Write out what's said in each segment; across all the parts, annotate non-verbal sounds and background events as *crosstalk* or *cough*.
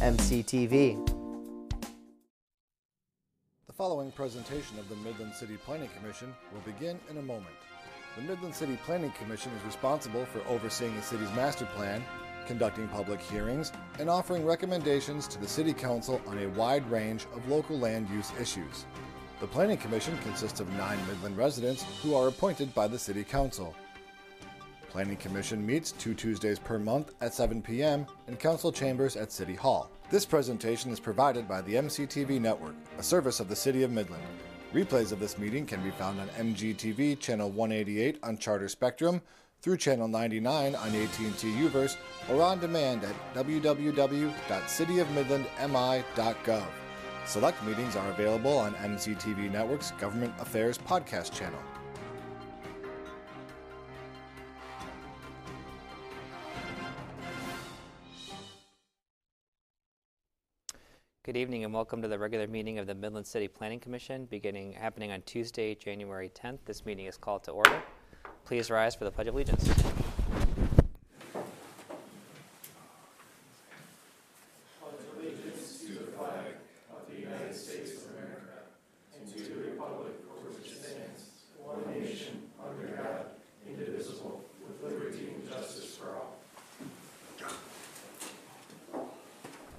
mctv. The following presentation of the Midland City Planning Commission will begin in a moment. The Midland City Planning Commission is responsible for overseeing the city's master plan, conducting public hearings, and offering recommendations to the City Council on a wide range of local land use issues. The Planning Commission consists of nine Midland residents who are appointed by the City Council. Planning Commission meets two Tuesdays per month at 7 p.m. in council chambers at City Hall. This presentation is provided by the MCTV Network, a service of the City of Midland. Replays of this meeting can be found on MCTV channel 188 on Charter Spectrum, through channel 99 on AT&T Uverse, or on demand at www.cityofmidlandmi.gov. Select meetings are available on MCTV Network's Government Affairs podcast channel. Good evening and welcome to the regular meeting of the Midland City Planning Commission beginning happening on Tuesday, January 10th. This meeting is called to order. Please rise for the Pledge of Allegiance.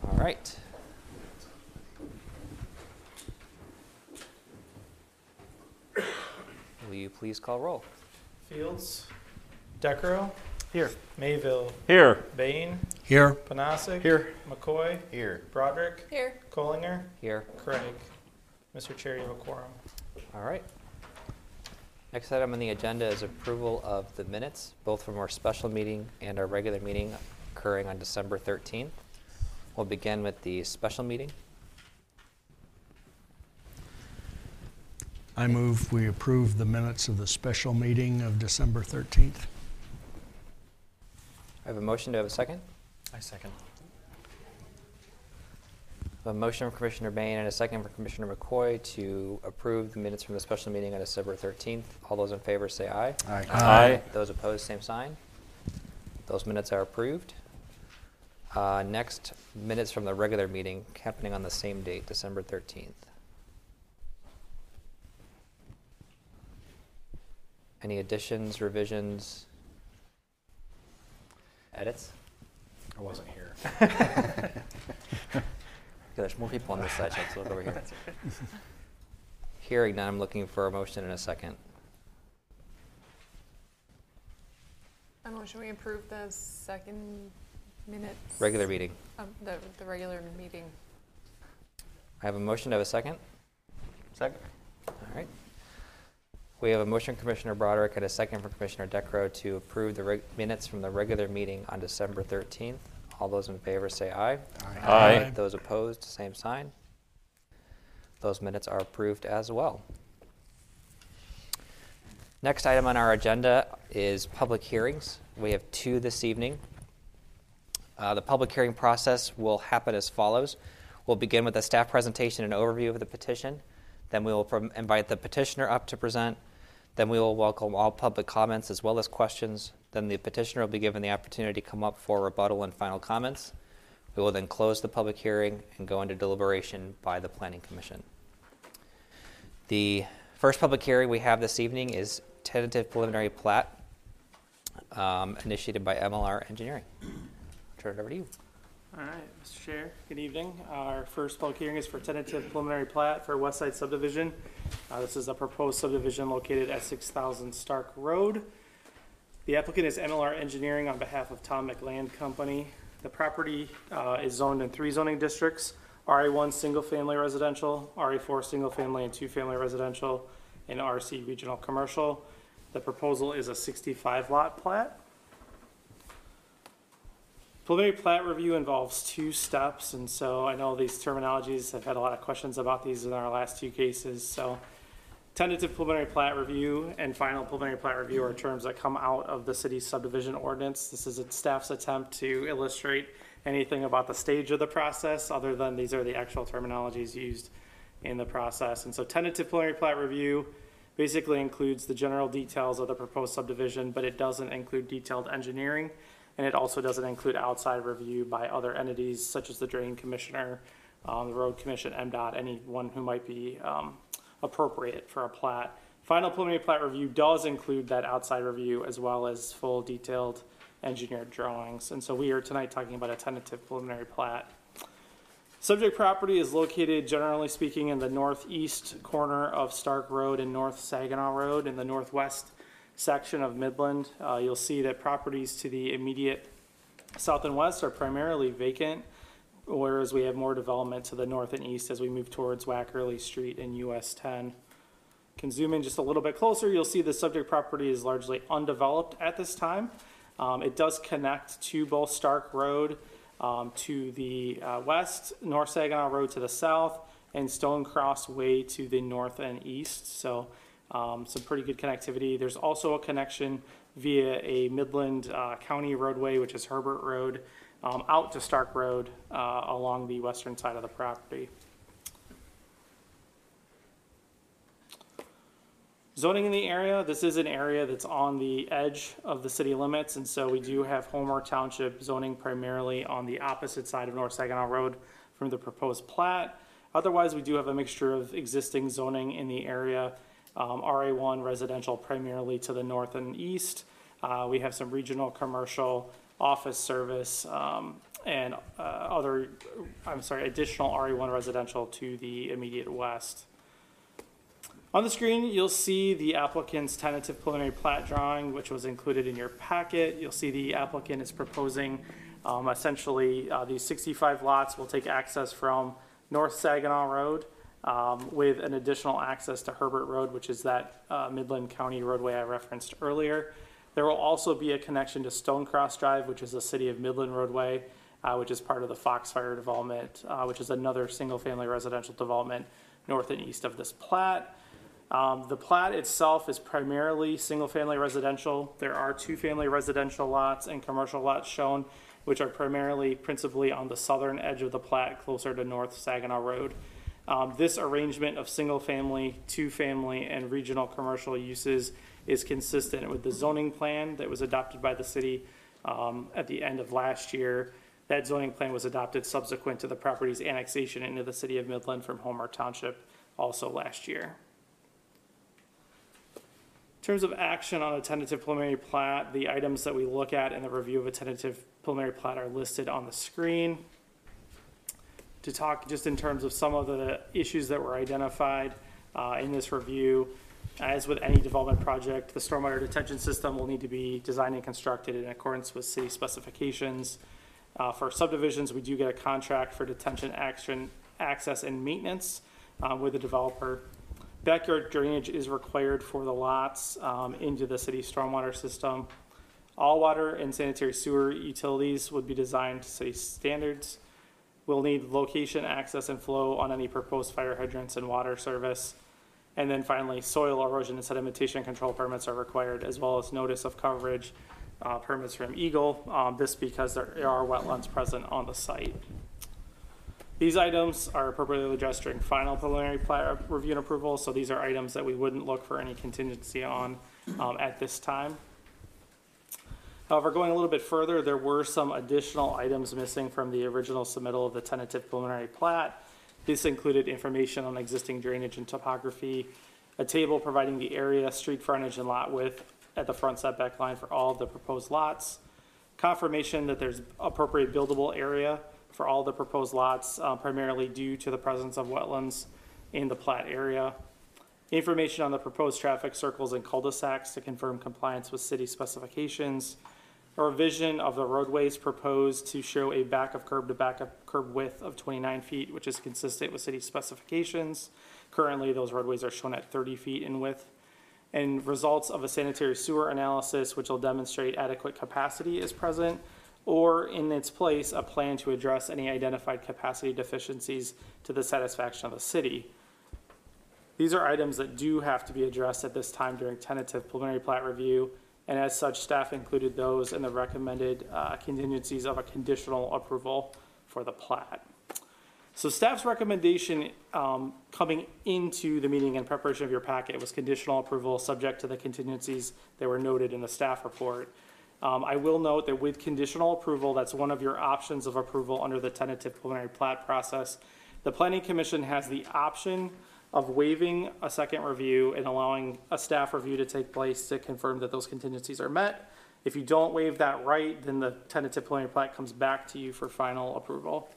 All right. Will you please call roll? Fields. Decaro. Here. Mayville. Here. Bain. Here. Panasic. Here. McCoy. Here. Broderick. Here. Collinger. Here. Craig. Mr. Chair, you have a quorum. All right. Next item on the agenda is approval of the minutes, both from our special meeting and our regular meeting occurring on December 13th. We'll begin with the special meeting. I move we approve the minutes of the special meeting of December 13th. I have a motion. Do I have a second? I second. A motion from Commissioner Bain and a second from Commissioner McCoy to approve the minutes from the special meeting on December 13th. All those in favor say aye. Aye. Aye. Those opposed, same sign. Those minutes are approved. Uh, Next, minutes from the regular meeting happening on the same date, December 13th. Any additions, revisions, edits? I wasn't here. *laughs* *laughs* There's more people on this side, so let's look over here. *laughs* Hearing none, I'm looking for a motion in a second. I motion we approve the second minutes. Regular meeting. Um, the, the regular meeting. I have a motion, do I have a second? Second. All right. We have a motion from Commissioner Broderick and a second from Commissioner Decro to approve the reg- minutes from the regular meeting on December 13th. All those in favor say aye. Aye. Those opposed, same sign. Those minutes are approved as well. Next item on our agenda is public hearings. We have two this evening. Uh, The public hearing process will happen as follows. We'll begin with a staff presentation and overview of the petition. Then we will prom- invite the petitioner up to present. Then we will welcome all public comments as well as questions. Then the petitioner will be given the opportunity to come up for rebuttal and final comments. We will then close the public hearing and go into deliberation by the Planning Commission. The first public hearing we have this evening is tentative preliminary plat um, initiated by MLR Engineering. I'll Turn it over to you. All right, Mr. Chair, good evening. Our first public hearing is for tentative preliminary plat for West Side subdivision. Uh, this is a proposed subdivision located at six thousand Stark Road. The applicant is MLR Engineering on behalf of Tom McLand Company. The property, uh, is zoned in three zoning districts, RA one, single-family residential, RA four, single-family and two-family residential, and RC regional commercial. The proposal is a sixty-five lot plat. Preliminary plat review involves two steps, and so I know these terminologies, I've had a lot of questions about these in our last two cases, so. Tentative preliminary plat review and final preliminary plat review are terms that come out of the city's subdivision ordinance. This is a staff's attempt to illustrate anything about the stage of the process, other than these are the actual terminologies used in the process. And so tentative preliminary plat review basically includes the general details of the proposed subdivision, but it doesn't include detailed engineering. And it also doesn't include outside review by other entities such as the drain commissioner, um, the road commission, MDOT, anyone who might be, um, appropriate for a plat. Final preliminary plat review does include that outside review as well as full detailed engineered drawings. And so we are tonight talking about a tentative preliminary plat. Subject property is located, generally speaking, in the northeast corner of Stark Road and North Saginaw Road in the northwest section of Midland. Uh, you'll see that properties to the immediate south and west are primarily vacant, whereas we have more development to the north and east as we move towards Wackerly Street and US ten. Can zoom in just a little bit closer, you'll see the subject property is largely undeveloped at this time. Um, it does connect to both Stark Road, um, to the, uh, west, North Saginaw Road to the south, and Stone Cross Way to the north and east, so, um, some pretty good connectivity. There's also a connection via a Midland, uh, County roadway, which is Herbert Road, um, out to Stark Road, uh, along the western side of the property. Zoning in the area, this is an area that's on the edge of the city limits, and so we do have Homer Township zoning primarily on the opposite side of North Saginaw Road from the proposed plat. Otherwise, we do have a mixture of existing zoning in the area, um, RA one residential primarily to the north and east. Uh, we have some regional commercial office service, um, and, uh, other, I'm sorry, additional RA one residential to the immediate west. On the screen, you'll see the applicant's tentative preliminary plat drawing, which was included in your packet. You'll see the applicant is proposing um, essentially uh, these 65 lots will take access from North Saginaw Road um, with an additional access to Herbert Road, which is that uh, Midland County roadway I referenced earlier. There will also be a connection to Stone Cross Drive, which is a City of Midland roadway, uh, which is part of the Foxfire development, uh, which is another single-family residential development north and east of this plat. Um, the plat itself is primarily single-family residential. There are two-family residential lots and commercial lots shown, which are primarily principally on the southern edge of the plat, closer to North Saginaw Road. Um, this arrangement of single-family, two-family, and regional commercial uses is consistent with the zoning plan that was adopted by the city um, at the end of last year. That zoning plan was adopted subsequent to the property's annexation into the city of Midland from Homer Township also last year. In terms of action on a tentative preliminary plat, the items that we look at in the review of a tentative preliminary plat are listed on the screen. To talk just in terms of some of the issues that were identified uh, in this review, as with any development project, the stormwater detention system will need to be designed and constructed in accordance with city specifications. Uh, For subdivisions, we do get a contract for detention action, access and maintenance uh, with the developer. Backyard drainage is required for the lots um, into the city stormwater system. All water and sanitary sewer utilities would be designed to city standards. We'll need location, access, and flow on any proposed fire hydrants and water service. And then finally, soil erosion and sedimentation control permits are required, as well as notice of coverage uh, permits from EGLE. Um, This because there are wetlands present on the site. These items are appropriately addressed during final preliminary review and approval, so these are items that we wouldn't look for any contingency on um, at this time. However, going a little bit further, there were some additional items missing from the original submittal of the tentative preliminary plat. This included information on existing drainage and topography, a table providing the area, street frontage, and lot width at the front setback line for all of the proposed lots, confirmation that there's appropriate buildable area for all the proposed lots, uh, primarily due to the presence of wetlands in the plat area. Information on the proposed traffic circles and cul-de-sacs to confirm compliance with city specifications. A revision of the roadways proposed to show a back of curb to back of curb width of twenty-nine feet, which is consistent with city specifications. Currently, those roadways are shown at thirty feet in width. And results of a sanitary sewer analysis, which will demonstrate adequate capacity is present or in its place, a plan to address any identified capacity deficiencies to the satisfaction of the city. These are items that do have to be addressed at this time during tentative preliminary plat review, and as such, staff included those in the recommended uh, contingencies of a conditional approval for the plat. So staff's recommendation um, coming into the meeting in preparation of your packet was conditional approval, subject to the contingencies that were noted in the staff report. Um, I will note that with conditional approval, that's one of your options of approval under the tentative preliminary plat process. The planning commission has the option of waiving a second review and allowing a staff review to take place to confirm that those contingencies are met. If you don't waive that right, then the tentative preliminary plat comes back to you for final approval.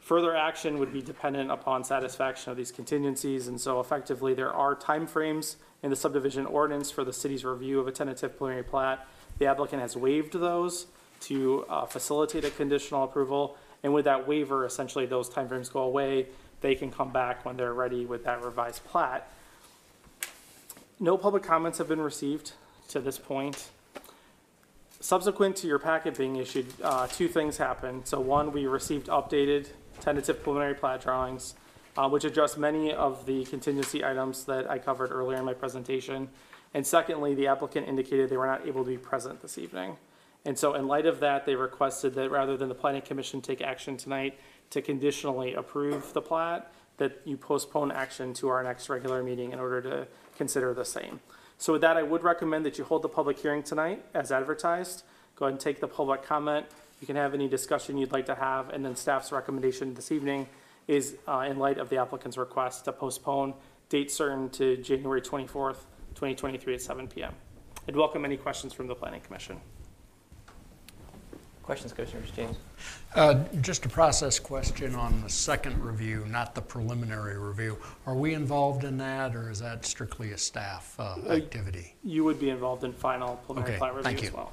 Further action would be dependent upon satisfaction of these contingencies, and so effectively, there are timeframes in the subdivision ordinance for the city's review of a tentative preliminary plat. The applicant has waived those to uh, facilitate a conditional approval, and with that waiver, essentially, those timeframes go away. They can come back when they're ready with that revised plat. No public comments have been received to this point. Subsequent to your packet being issued, uh, two things happened. So one, we received updated tentative preliminary plat drawings, uh, which address many of the contingency items that I covered earlier in my presentation. And secondly, the applicant indicated they were not able to be present this evening. And so in light of that, they requested that rather than the planning commission take action tonight to conditionally approve the plat, that you postpone action to our next regular meeting in order to consider the same. So with that, I would recommend that you hold the public hearing tonight as advertised. Go ahead and take the public comment. You can have any discussion you'd like to have, and then staff's recommendation this evening is, uh, in light of the applicant's request, to postpone date certain to January twenty-fourth, twenty twenty-three at seven PM. I'd welcome any questions from the planning commission. Questions, Commissioners? James? Uh, Just a process question on the second review, not the preliminary review. Are we involved in that, or is that strictly a staff uh, activity? You would be involved in final preliminary Okay, plat review thank as you. well.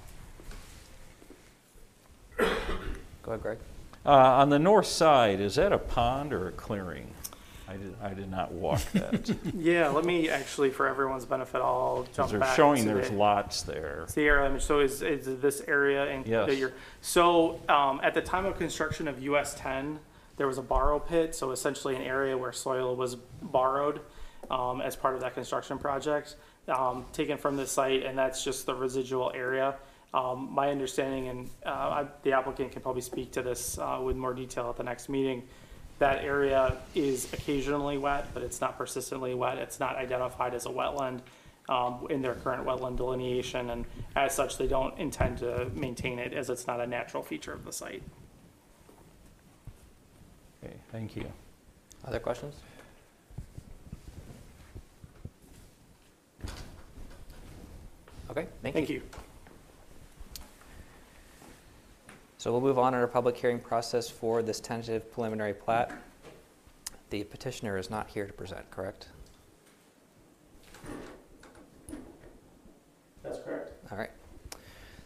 Go ahead, Greg. Uh, On the north side, is that a pond or a clearing? I did, I did not walk that. *laughs* Yeah, let me actually, for everyone's benefit, I'll Because jump they're back showing to there's the- lots there. It's the area image, so is, is this area and Yes. that you're, so, um, at the time of construction of US ten, there was a borrow pit, so essentially an area where soil was borrowed, um, as part of that construction project, um, taken from the site, and that's just the residual area. Um, my understanding, and, uh, I, the applicant can probably speak to this, uh, with more detail at the next meeting, that area is occasionally wet, but it's not persistently wet. It's not identified as a wetland um, in their current wetland delineation, and as such, they don't intend to maintain it as it's not a natural feature of the site. Okay, thank you. Other questions? Okay, thank you. Thank you. So we'll move on in our public hearing process for this tentative preliminary plat. The petitioner is not here to present, correct? That's correct. All right.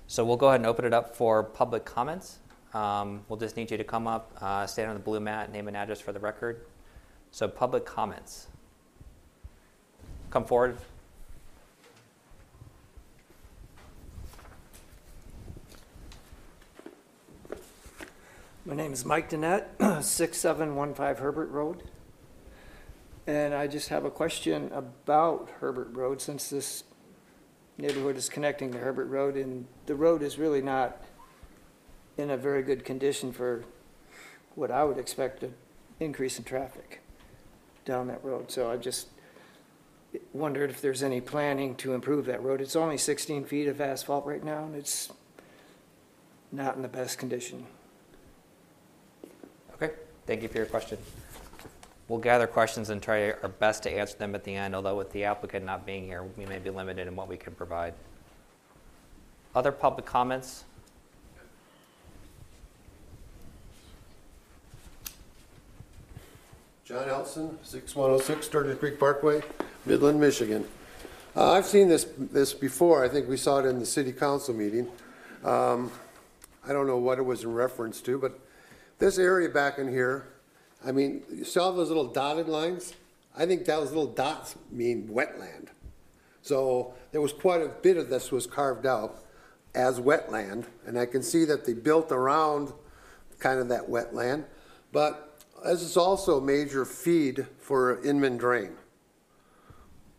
So we'll go ahead and open it up for public comments. Um, We'll just need you to come up, uh, stand on the blue mat, name and address for the record. So public comments. Come forward. My name is Mike Dennett, *clears throat* 6715 Herbert Road. And I just have a question about Herbert Road, since this neighborhood is connecting to Herbert Road, and the road is really not in a very good condition for what I would expect an increase in traffic down that road. So I just wondered if there's any planning to improve that road. It's only 16 feet of asphalt right now, and it's not in the best condition. Thank you for your question. We'll gather questions and try our best to answer them at the end, although with the applicant not being here, we may be limited in what we can provide. Other public comments? John Elson, 6106 Sturgeon Creek Parkway, Midland, Michigan. Uh, I've seen this, this before, I think we saw it in the city council meeting. Um, I don't know what it was in reference to, but this area back in here, I mean, you saw those little dotted lines? I think those little dots mean wetland. So there was quite a bit of this was carved out. as wetland, and I can see that they built around kind of that wetland, but this is also a major feed for Inman Drain.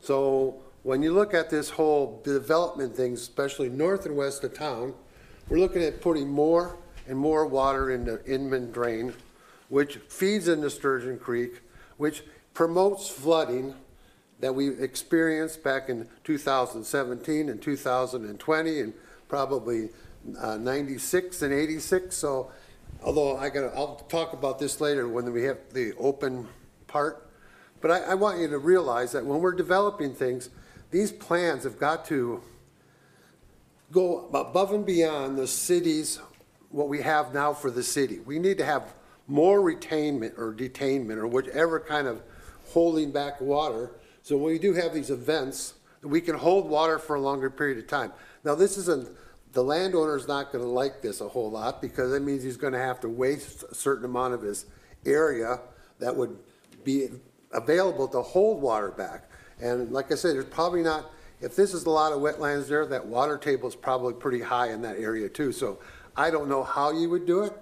So when you look at this whole development thing, especially north and west of town, we're looking at putting more and more water into Inman Drain, which feeds into Sturgeon Creek, which promotes flooding that we experienced back in 2017 and 2020 and probably uh, 96 and 86. So although I gotta, I'll talk about this later when we have the open part. But I, I want you to realize that when we're developing things, these plans have got to go above and beyond the city's, what we have now for the city. We need to have more retainment or detainment or whatever kind of holding back water. So when we do have these events, we can hold water for a longer period of time. Now, this isn't, the landowner's not gonna like this a whole lot because that means he's gonna have to waste a certain amount of his area that would be available to hold water back. And like I said, there's probably not, if this is a lot of wetlands there, that water table is probably pretty high in that area too. So I don't know how you would do it,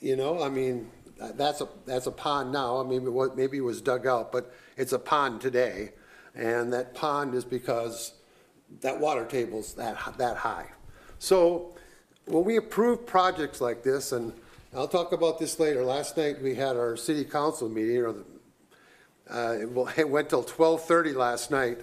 you know, I mean, that's a, that's a pond now, I mean, was- maybe it was dug out, but it's a pond today. And that pond is because that water table's that, that high. So when we approve projects like this, and I'll talk about this later, last night we had our city council meeting, or the, uh, it *laughs* went till twelve-thirty last night,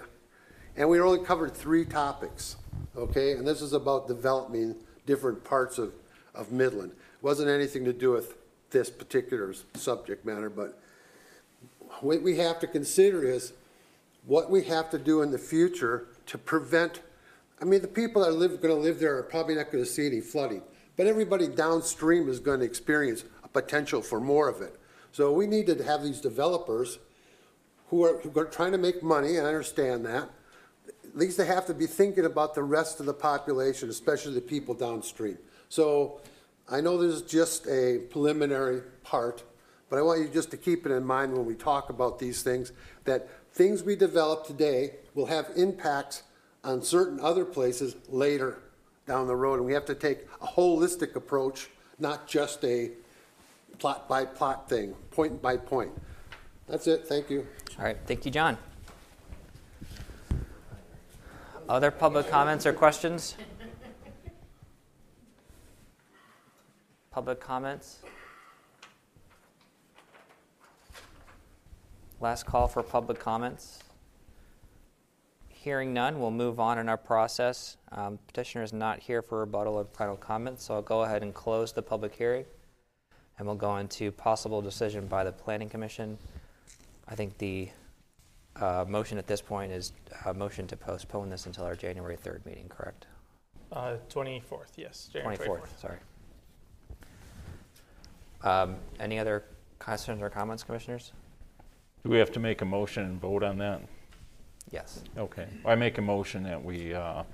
and we only covered three topics, okay? And this is about developing different parts of, of Midland. Wasn't anything to do with this particular subject matter, but what we have to consider is what we have to do in the future to prevent, I mean, the people that live, gonna live there are probably not gonna see any flooding, but everybody downstream is gonna experience a potential for more of it. So we need to have these developers who are, who are trying to make money, and I understand that. At least they have to be thinking about the rest of the population, especially the people downstream. So I know this is just a preliminary part, but I want you just to keep it in mind when we talk about these things, that things we develop today will have impacts on certain other places later down the road, and we have to take a holistic approach, not just a plot by plot thing, point by point. That's it, thank you. All right, thank you, John. Other public comments or questions? Public comments? Last call for public comments. Hearing none, we'll move on in our process. Um, Petitioner is not here for rebuttal or final comments, so I'll go ahead and close the public hearing. And we'll go into possible decision by the Planning Commission. I think the uh, motion at this point is a motion to postpone this until our January 3rd meeting, correct? Uh, 24th, yes, January 24th. 24th, sorry. Um, Any other questions or comments, commissioners? Do we have to make a motion and vote on that? Yes. Okay. I make a motion that we uh,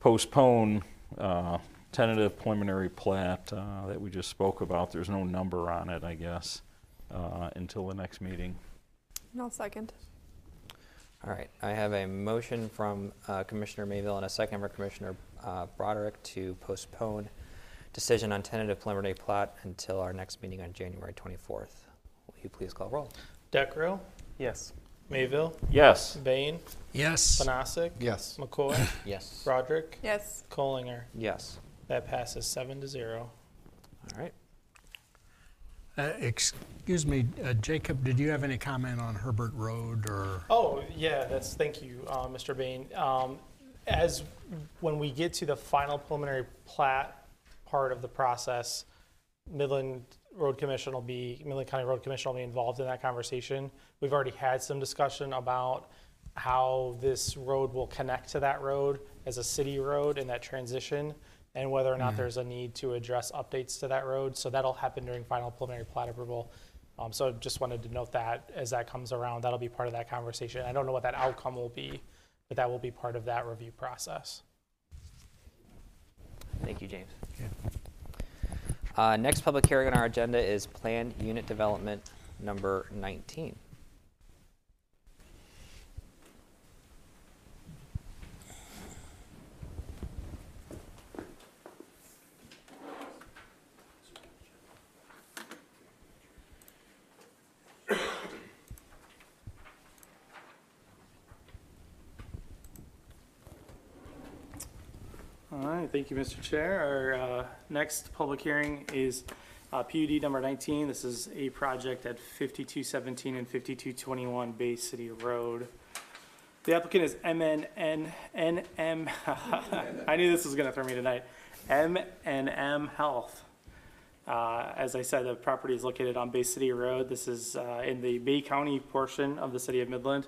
postpone uh, tentative preliminary plat uh, that we just spoke about. There's no number on it, I guess, uh, until the next meeting. And I'll second. All right, I have a motion from uh, Commissioner Mayville and a second from Commissioner uh, Broderick to postpone decision on tentative preliminary plat until our next meeting on January 24th. Will you please call roll? Decro? Yes. Mayville? Yes. Bain? Yes. Panasic? Yes. McCoy? *coughs* Yes. Broderick? Yes. Collinger? Yes. That passes seven to zero. All right. Uh, Excuse me, uh, Jacob, did you have any comment on Herbert Road or? Oh, yeah, that's, thank you, uh, Mr. Bain. Um, As, when we get to the final preliminary plat part of the process, Midland Road Commission will be, Midland County Road Commission will be involved in that conversation. We've already had some discussion about how this road will connect to that road as a city road in that transition, and whether or not there's a need to address updates to that road. So that'll happen during final preliminary plat approval. Um, so just wanted to note that as that comes around, that'll be part of that conversation. I don't know what that outcome will be, but that will be part of that review process. Thank you, James. Uh, Next public hearing on our agenda is Planned Unit Development Number 19. Thank you, Mr. Chair. Our uh, next public hearing is uh, PUD number 19. This is a project at 5217 and 5221 Bay City Road. The applicant is MNNNM. *laughs* I knew this was going to throw me tonight, MNM Health. Uh, As I said, the property is located on Bay City Road. This is uh, in the Bay County portion of the city of Midland.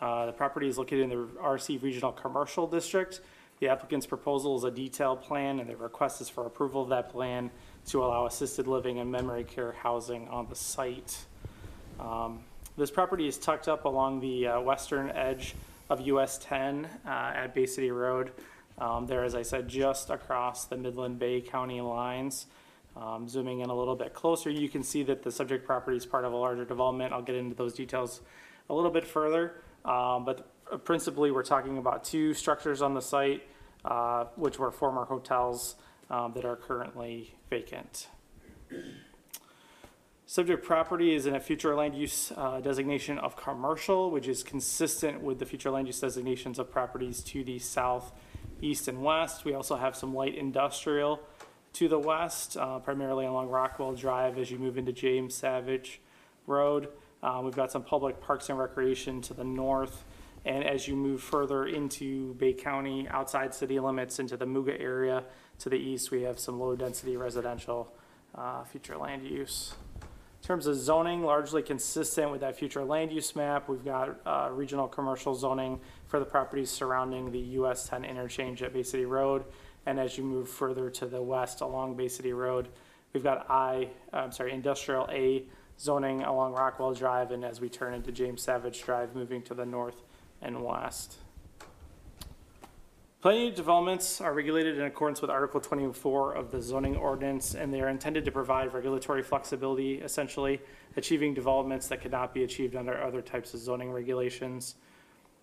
Uh, The property is located in the RC Regional Commercial District. The applicant's proposal is a detailed plan, and the request is for approval of that plan to allow assisted living and memory care housing on the site. Um, This property is tucked up along the uh, western edge of US 10 uh, at Bay City Road. Um, There, as I said, just across the Midland Bay County lines. Um, Zooming in a little bit closer, you can see that the subject property is part of a larger development. I'll get into those details a little bit further. Um, But principally, we're talking about two structures on the site, uh, which were former hotels um, that are currently vacant. Subject property is in a future land use uh, designation of commercial, which is consistent with the future land use designations of properties to the south, east, and west. We also have some light industrial to the west, uh, primarily along Rockwell Drive as you move into James Savage Road. Uh, We've got some public parks and recreation to the north. And as you move further into Bay County, outside city limits, into the Muga area to the east, we have some low-density residential uh, future land use. In terms of zoning, largely consistent with that future land use map. We've got uh, regional commercial zoning for the properties surrounding the US 10 interchange at Bay City Road. And as you move further to the west along Bay City Road, we've got I, I'm sorry, industrial A zoning along Rockwell Drive. And as we turn into James Savage Drive, moving to the north and west. Planning developments are regulated in accordance with Article 24 of the zoning ordinance, and they are intended to provide regulatory flexibility, essentially, achieving developments that could not be achieved under other types of zoning regulations.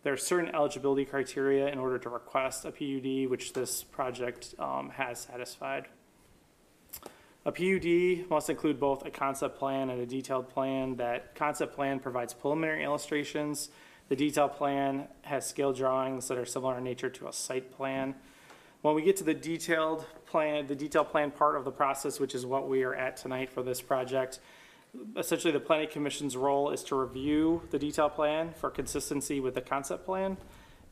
There are certain eligibility criteria in order to request a PUD, which this project um, has satisfied. A PUD must include both a concept plan and a detailed plan. That concept plan provides preliminary illustrations the detail plan has scale drawings that are similar in nature to a site plan. When we get to the detailed plan, the detailed plan part of the process, which is what we are at tonight for this project, essentially the planning commission's role is to review the detail plan for consistency with the concept plan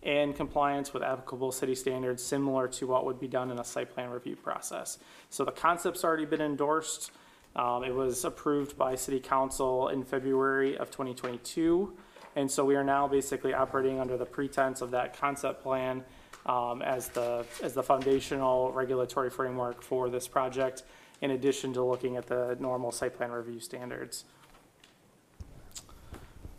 and compliance with applicable city standards similar to what would be done in a site plan review process. So the concept's already been endorsed. Um, it was approved by city council in February of 2022. And so we are now basically operating under the pretense of that concept plan um, as the, as the foundational regulatory framework for this project, in addition to looking at the normal site plan review standards.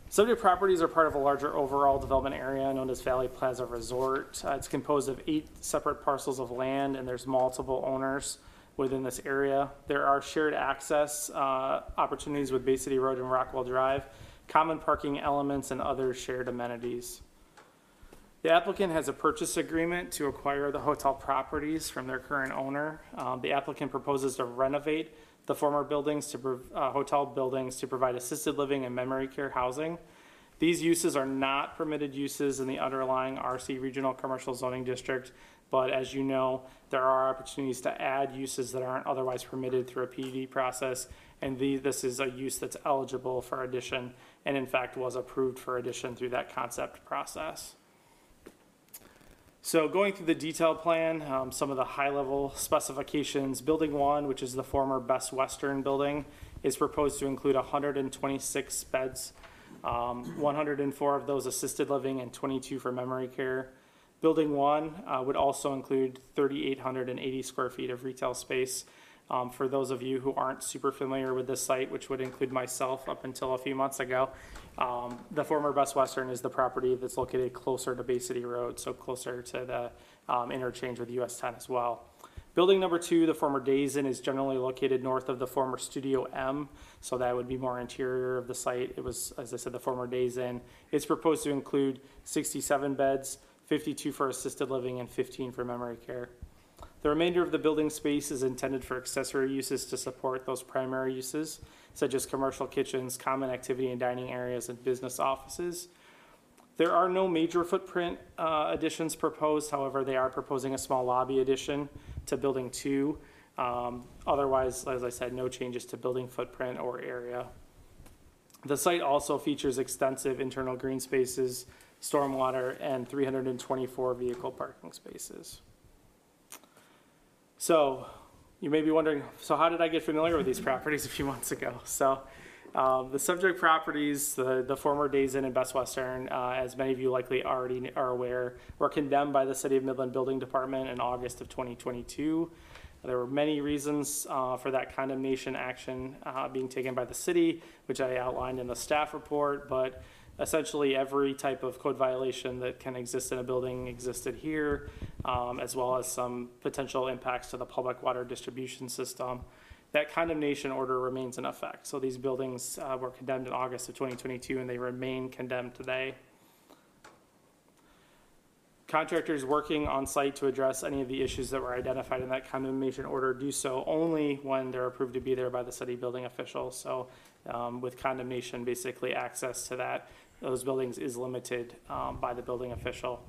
Subject properties are part of a larger overall development area known as Valley Plaza Resort. Uh, it's composed of eight separate parcels of land, and there's multiple owners within this area. There are shared access uh, opportunities with Bay City Road and Rockwell Drive, common parking elements, and other shared amenities. The applicant has a purchase agreement to acquire the hotel properties from their current owner. Um, The applicant proposes to renovate the former buildings to, uh, hotel buildings to provide assisted living and memory care housing. These uses are not permitted uses in the underlying RC Regional Commercial Zoning District, but as you know, there are opportunities to add uses that aren't otherwise permitted through a PUD process, and the, this is a use that's eligible for addition, and in fact was approved for addition through that concept process. So going through the detailed plan, um, some of the high-level specifications, Building One, which is the former Best Western building, is proposed to include hundred and twenty-six beds. Um, one hundred and four of those assisted living and twenty-two for memory care. Building One, uh, would also include thirty-eight hundred and eighty square feet of retail space. Um, for those of you who aren't super familiar with this site, which would include myself up until a few months ago, um, the former Best Western is the property that's located closer to Bay City Road, so closer to the um, interchange with US 10 as well. Building number two, the former Days Inn, is generally located north of the former Studio M, so that would be more interior of the site. It was, as I said, the former Days Inn. It's proposed to include 67 beds, 52 for assisted living, and 15 for memory care. The remainder of the building space is intended for accessory uses to support those primary uses, such as commercial kitchens, common activity and dining areas, and business offices. There are no major footprint uh, additions proposed, however, they are proposing a small lobby addition to Building 2. Um, Otherwise, as I said, no changes to building footprint or area. The site also features extensive internal green spaces, stormwater, and 324 vehicle parking spaces. So, you may be wondering, so how did I get familiar with these properties a few months ago? So, um, the subject properties, the, the former Days Inn and Best Western, uh, as many of you likely already are aware, were condemned by the City of Midland Building Department in August of 2022. There were many reasons uh, for that condemnation action uh, being taken by the city, which I outlined in the staff report, but essentially every type of code violation that can exist in a building existed here, um, as well as some potential impacts to the public water distribution system. That condemnation order remains in effect. So these buildings uh, were condemned in August of 2022 and they remain condemned today. Contractors working on site to address any of the issues that were identified in that condemnation order do so only when they're approved to be there by the city building official. So um, with condemnation, basically access to that, those buildings is limited um, by the building official.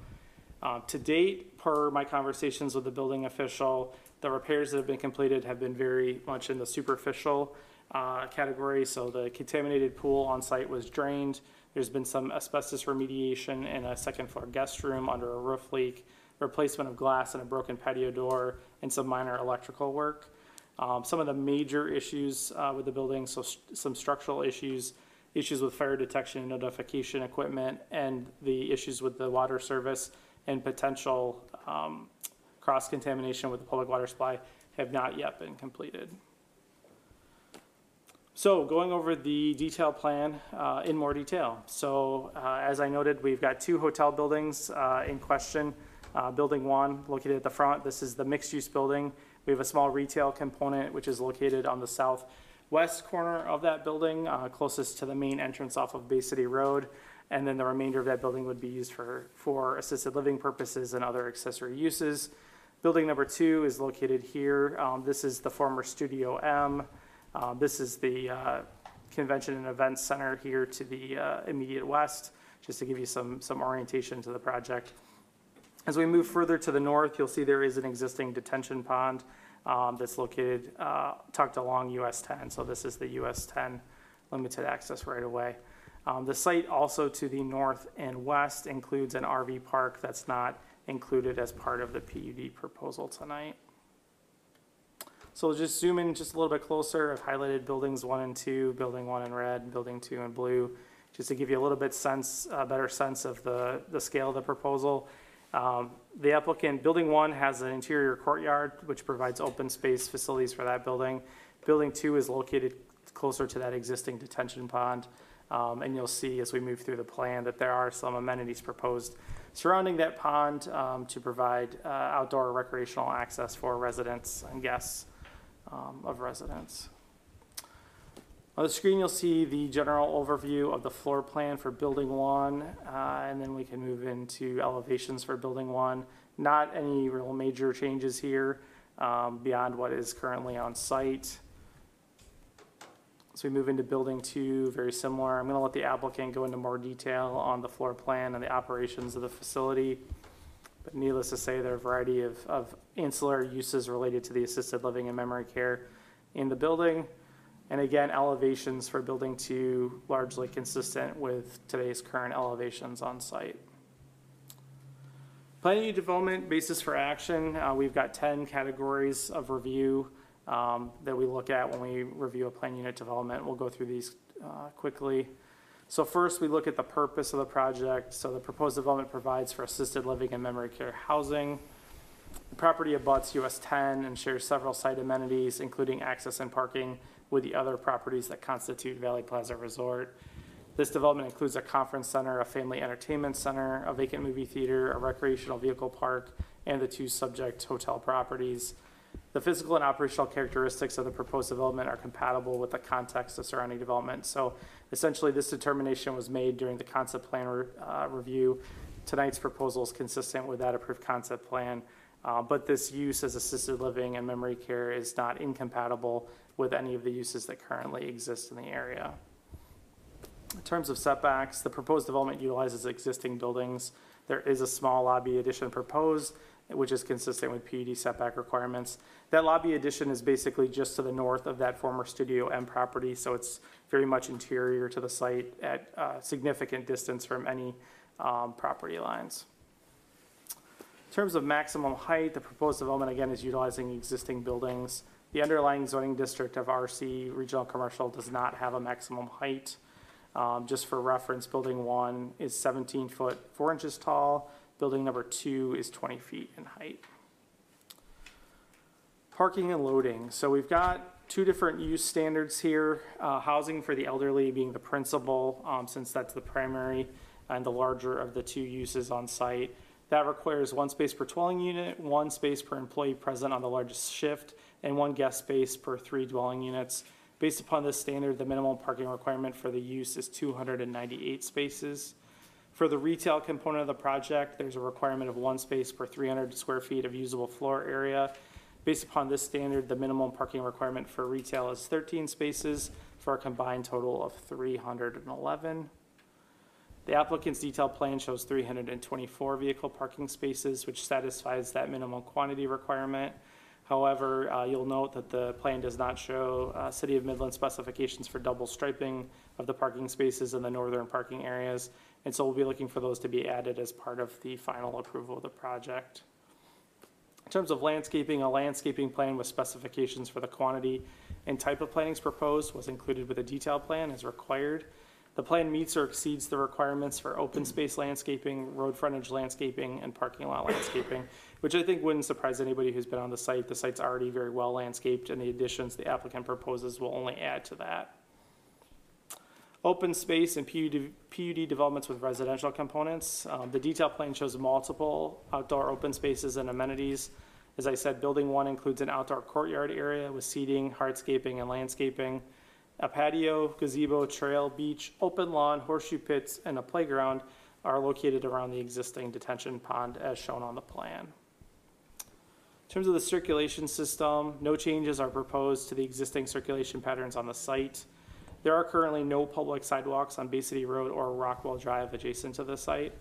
Uh, To date, per my conversations with the building official, the repairs that have been completed have been very much in the superficial uh, category. So the contaminated pool on site was drained. There's been some asbestos remediation in a second floor guest room under a roof leak, replacement of glass and a broken patio door, and some minor electrical work. Um, some of the major issues uh, with the building, so st- some structural issues, issues with fire detection and notification equipment, and the issues with the water service and potential um, cross contamination with the public water supply have not yet been completed. So going over the detailed plan uh, in more detail. So uh, as I noted, we've got two hotel buildings uh, in question. Uh, Building one located at the front, this is the mixed-use building. We have a small retail component which is located on the southwest corner of that building, uh, closest to the main entrance off of Bay City Road. And then the remainder of that building would be used for, for assisted living purposes and other accessory uses. Building number two is located here. Um, This is the former Studio M. Uh, This is the uh, Convention and Events Center here to the uh, immediate west, just to give you some, some orientation to the project. As we move further to the north, you'll see there is an existing detention pond um, that's located, uh, tucked along US 10. So this is the US 10 limited access right away. Um, The site also to the north and west includes an RV park that's not included as part of the PUD proposal tonight. So we'll just zoom in just a little bit closer. I've highlighted buildings one and two, building one in red, building two in blue, just to give you a little bit sense, a better sense of the, the scale of the proposal. Um, The applicant, building one has an interior courtyard, which provides open space facilities for that building. Building two is located closer to that existing detention pond. Um, And you'll see as we move through the plan that there are some amenities proposed surrounding that pond um, to provide uh, outdoor recreational access for residents and guests um, of residents. On the screen, you'll see the general overview of the floor plan for Building 1, uh, and then we can move into elevations for Building 1. Not any real major changes here um, beyond what is currently on site. So we move into Building 2, very similar. I'm to let the applicant go into more detail on the floor plan and the operations of the facility. But needless to say, there are a variety of, of ancillary uses related to the assisted living and memory care in the building. And again, elevations for building two largely consistent with today's current elevations on site. Planning development basis for action, uh, we've got ten categories of review um, that we look at when we review a plan unit development. We'll go through these uh, quickly. So first, we look at the purpose of the project. So the proposed development provides for assisted living and memory care housing. The property abuts US 10 and shares several site amenities, including access and parking with the other properties that constitute Valley Plaza Resort. This development includes a conference center, a family entertainment center, a vacant movie theater, a recreational vehicle park, and the two subject hotel properties. The physical and operational characteristics of the proposed development are compatible with the context of surrounding development. So essentially, this determination was made during the concept plan re- uh, review. Tonight's proposal is consistent with that approved concept plan, uh, but this use as assisted living and memory care is not incompatible with any of the uses that currently exist in the area. In terms of setbacks, the proposed development utilizes existing buildings. There is a small lobby addition proposed, which is consistent with PUD setback requirements. That lobby addition is basically just to the north of that former Studio M property, so it's very much interior to the site at uh, significant distance from any um, property lines. In terms of maximum height, the proposed development again is utilizing existing buildings. The underlying zoning district of RC Regional Commercial does not have a maximum height. Um, just for reference, building one is seventeen foot, four inches tall. Building number two is twenty feet in height. Parking and loading. So we've got two different use standards here. Uh, housing for the elderly being the principal, um, since that's the primary and the larger of the two uses on site. That requires one space per dwelling unit, one space per employee present on the largest shift, and one guest space per three dwelling units. Based upon this standard, the minimum parking requirement for the use is 298 spaces. For the retail component of the project, there's a requirement of one space per 300 square feet of usable floor area. Based upon this standard, the minimum parking requirement for retail is 13 spaces for a combined total of 311. The applicant's detailed plan shows 324 vehicle parking spaces, which satisfies that minimum quantity requirement. However, uh, you'll note that the plan does not show uh, City of Midland specifications for double striping of the parking spaces in the northern parking areas, and so we'll be looking for those to be added as part of the final approval of the project. In terms of landscaping, a landscaping plan with specifications for the quantity and type of plantings proposed was included with a detailed plan as required. The plan meets or exceeds the requirements for open space landscaping, road frontage landscaping, and parking lot landscaping, which I think wouldn't surprise anybody who's been on the site. The site's already very well landscaped, and the additions the applicant proposes will only add to that. Open space and PUD, PUD developments with residential components. Um, the detail plan shows multiple outdoor open spaces and amenities. As I said, building one includes an outdoor courtyard area with seating, hardscaping, and landscaping. A patio, gazebo, trail, beach, open lawn, horseshoe pits, and a playground are located around the existing detention pond as shown on the plan. In terms of the circulation system, no changes are proposed to the existing circulation patterns on the site. There are currently no public sidewalks on Bay City Road or Rockwell Drive adjacent to the site.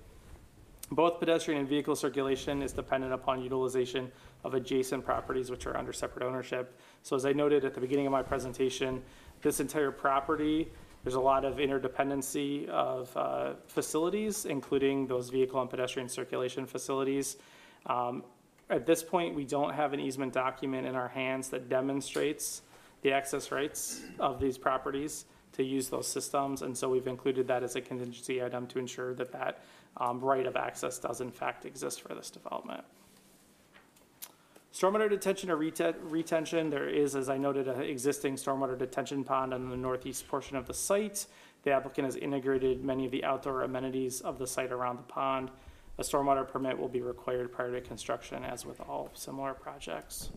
Both pedestrian and vehicle circulation is dependent upon utilization of adjacent properties which are under separate ownership. So as I noted at the beginning of my presentation, this entire property, there's a lot of interdependency of uh, facilities, including those vehicle and pedestrian circulation facilities. Um, At this point, we don't have an easement document in our hands that demonstrates the access rights of these properties to use those systems, and so we've included that as a contingency item to ensure that that um, right of access does in fact exist for this development. Stormwater detention or rete- retention, there is, as I noted, an existing stormwater detention pond on the northeast portion of the site. The applicant has integrated many of the outdoor amenities of the site around the pond. A stormwater permit will be required prior to construction, as with all similar projects.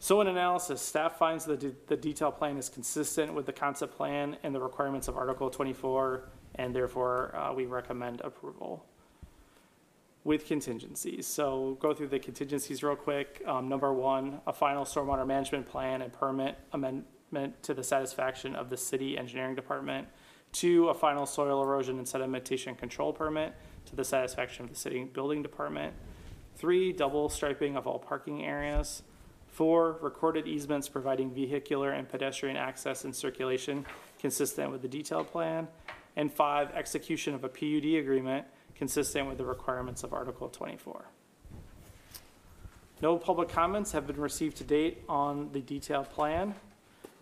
So in analysis, staff finds that the detailed plan is consistent with the concept plan and the requirements of Article 24, and therefore, uh, we recommend approval with contingencies. So go through the contingencies real quick. Um, number one, a final stormwater management plan and permit amendment to the satisfaction of the city engineering department. Two, a final soil erosion and sedimentation control permit to the satisfaction of the city building department. Three, double striping of all parking areas. Four, recorded easements providing vehicular and pedestrian access and circulation consistent with the detailed plan. And five, execution of a PUD agreement consistent with the requirements of Article 24. No public comments have been received to date on the detailed plan.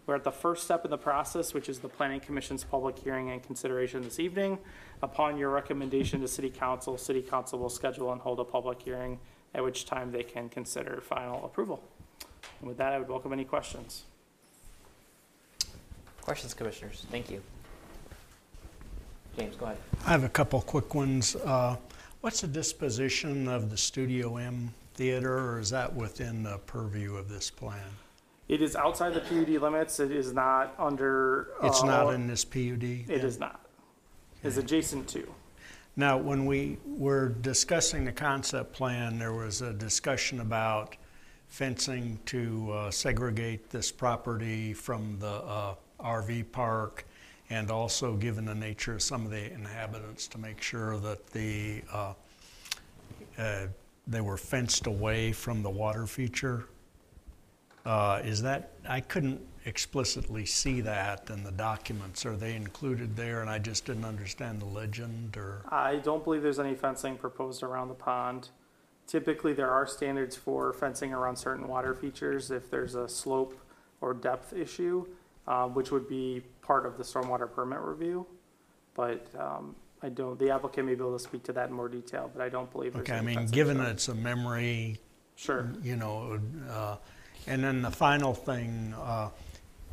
We're at the first step in the process, which is the Planning Commission's public hearing and consideration this evening. Upon your recommendation to City Council, City Council will schedule and hold a public hearing, at which time they can consider final approval. And with that, I would welcome any questions. Questions, commissioners? Thank you. James, go ahead. I have a couple quick ones. Uh, What's the disposition of the Studio M Theater, or is that within the purview of this plan? It is outside the PUD limits. It is not under. It's uh, not in this PUD? It is not. It's adjacent to. Now, when we were discussing the concept plan, there was a discussion about fencing to uh, segregate this property from the uh, RV park And also, given the nature of some of the inhabitants, to make sure that the, uh, uh, they were fenced away from the water feature. Uh, Is that, I couldn't explicitly see that in the documents. Are they included there and I just didn't understand the legend or? I don't believe there's any fencing proposed around the pond. Typically, there are standards for fencing around certain water features if there's a slope or depth issue, um, which would be part of the stormwater permit review. But, um, I don't, the applicant may be able to speak to that in more detail, but I don't believe there's Okay, I any mean, fencing given that it's a memory Sure. you know, uh, and then the final thing uh,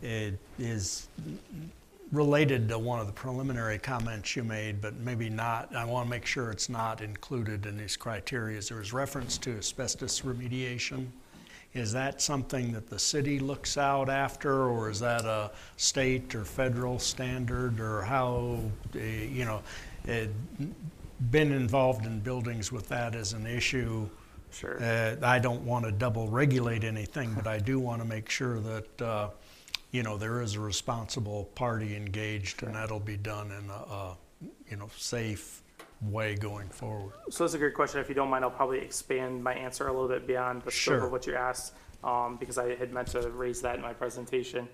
it is related to one of the preliminary comments you made, but maybe not. I want to make sure it's not included in these criteria. There was reference to asbestos remediation. Is that something that the city looks out after, or is that a state or federal standard, or how, uh, you know, been involved in buildings with that as an issue? Sure. Uh, I don't want to double regulate anything, but I do want to make sure that, uh, you know, there is a responsible party engaged and that'll be done in a, a, you know, safe way going forward. So that's a great question. If you don't mind, I'll probably expand my answer a little bit beyond the scope Sure. of what you asked, um, because I had meant to raise that in my presentation.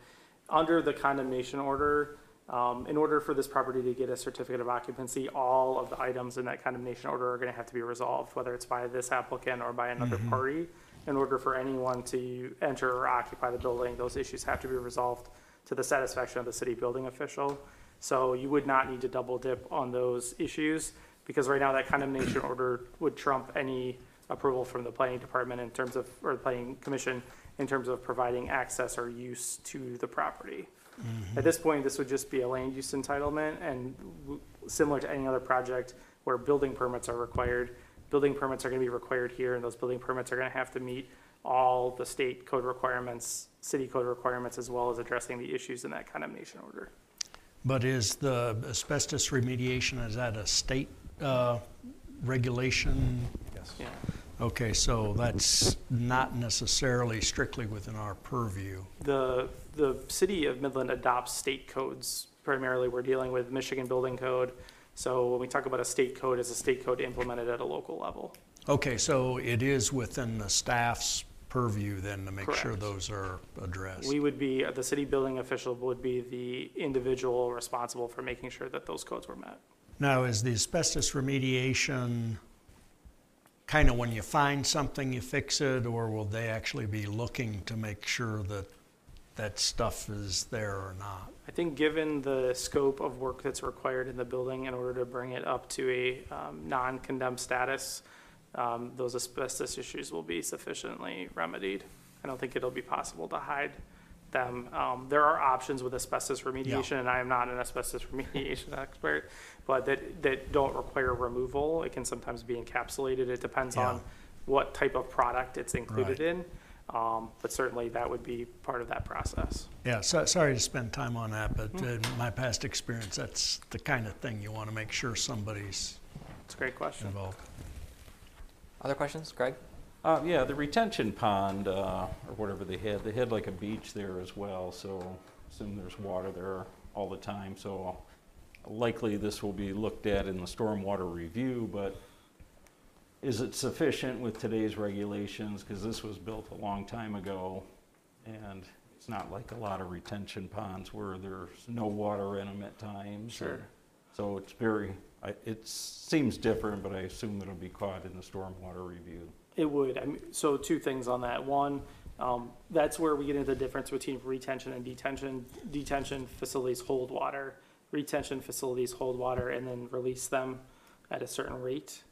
Under the condemnation order, um, in order for this property to get a certificate of occupancy, all of the items in that condemnation order are gonna have to be resolved, whether it's by this applicant or by another party. In order for anyone to enter or occupy the building, those issues have to be resolved to the satisfaction of the city building official. So you would not need to double dip on those issues, because right now that condemnation order would trump any approval from the planning department in terms of, or the planning commission, in terms of providing access or use to the property. At this point, this would just be a land use entitlement, and w- similar to any other project where building permits are required, building permits are gonna be required here, and those building permits are gonna have to meet all the state code requirements, city code requirements, as well as addressing the issues in that condemnation order. But is the asbestos remediation, is that a state uh, regulation? Yes. Yeah. Okay, so that's not necessarily strictly within our purview. The, the city of Midland adopts state codes. Primarily, we're dealing with Michigan Building Code. So when we talk about a state code, it's a state code implemented at a local level. Okay, so it is within the staff's purview then to make sure Correct. those are addressed? We would be, the city building official would be the individual responsible for making sure that those codes were met. Now, is the asbestos remediation kind of when you find something, you fix it, or will they actually be looking to make sure that that stuff is there or not? I think given the scope of work that's required in the building in order to bring it up to a um, non-condemned status, um, those asbestos issues will be sufficiently remedied. I don't think it'll be possible to hide them. Um, There are options with asbestos remediation, and I am not an asbestos *laughs* remediation expert, but that, that don't require removal. It can sometimes be encapsulated. It depends Yeah. on what type of product it's included Right. in. Um, But certainly, that would be part of that process. Yeah, so, sorry to spend time on that, but in my past experience, that's the kind of thing you want to make sure somebody's It's a great question. involved. Other questions? Greg? Uh, yeah, the retention pond, uh, or whatever they had, they had like a beach there as well, so assume there's water there all the time, so likely this will be looked at in the stormwater review, but is it sufficient with today's regulations? Because this was built a long time ago, and it's not like a lot of retention ponds where there's no water in them at times. Sure. So it's very, I- it seems different, but I assume it'll be caught in the stormwater review. It would. I mean, so two things on that. One, um, that's where we get into the difference between retention and detention. Detention facilities hold water. Retention facilities hold water and then release them at a certain rate.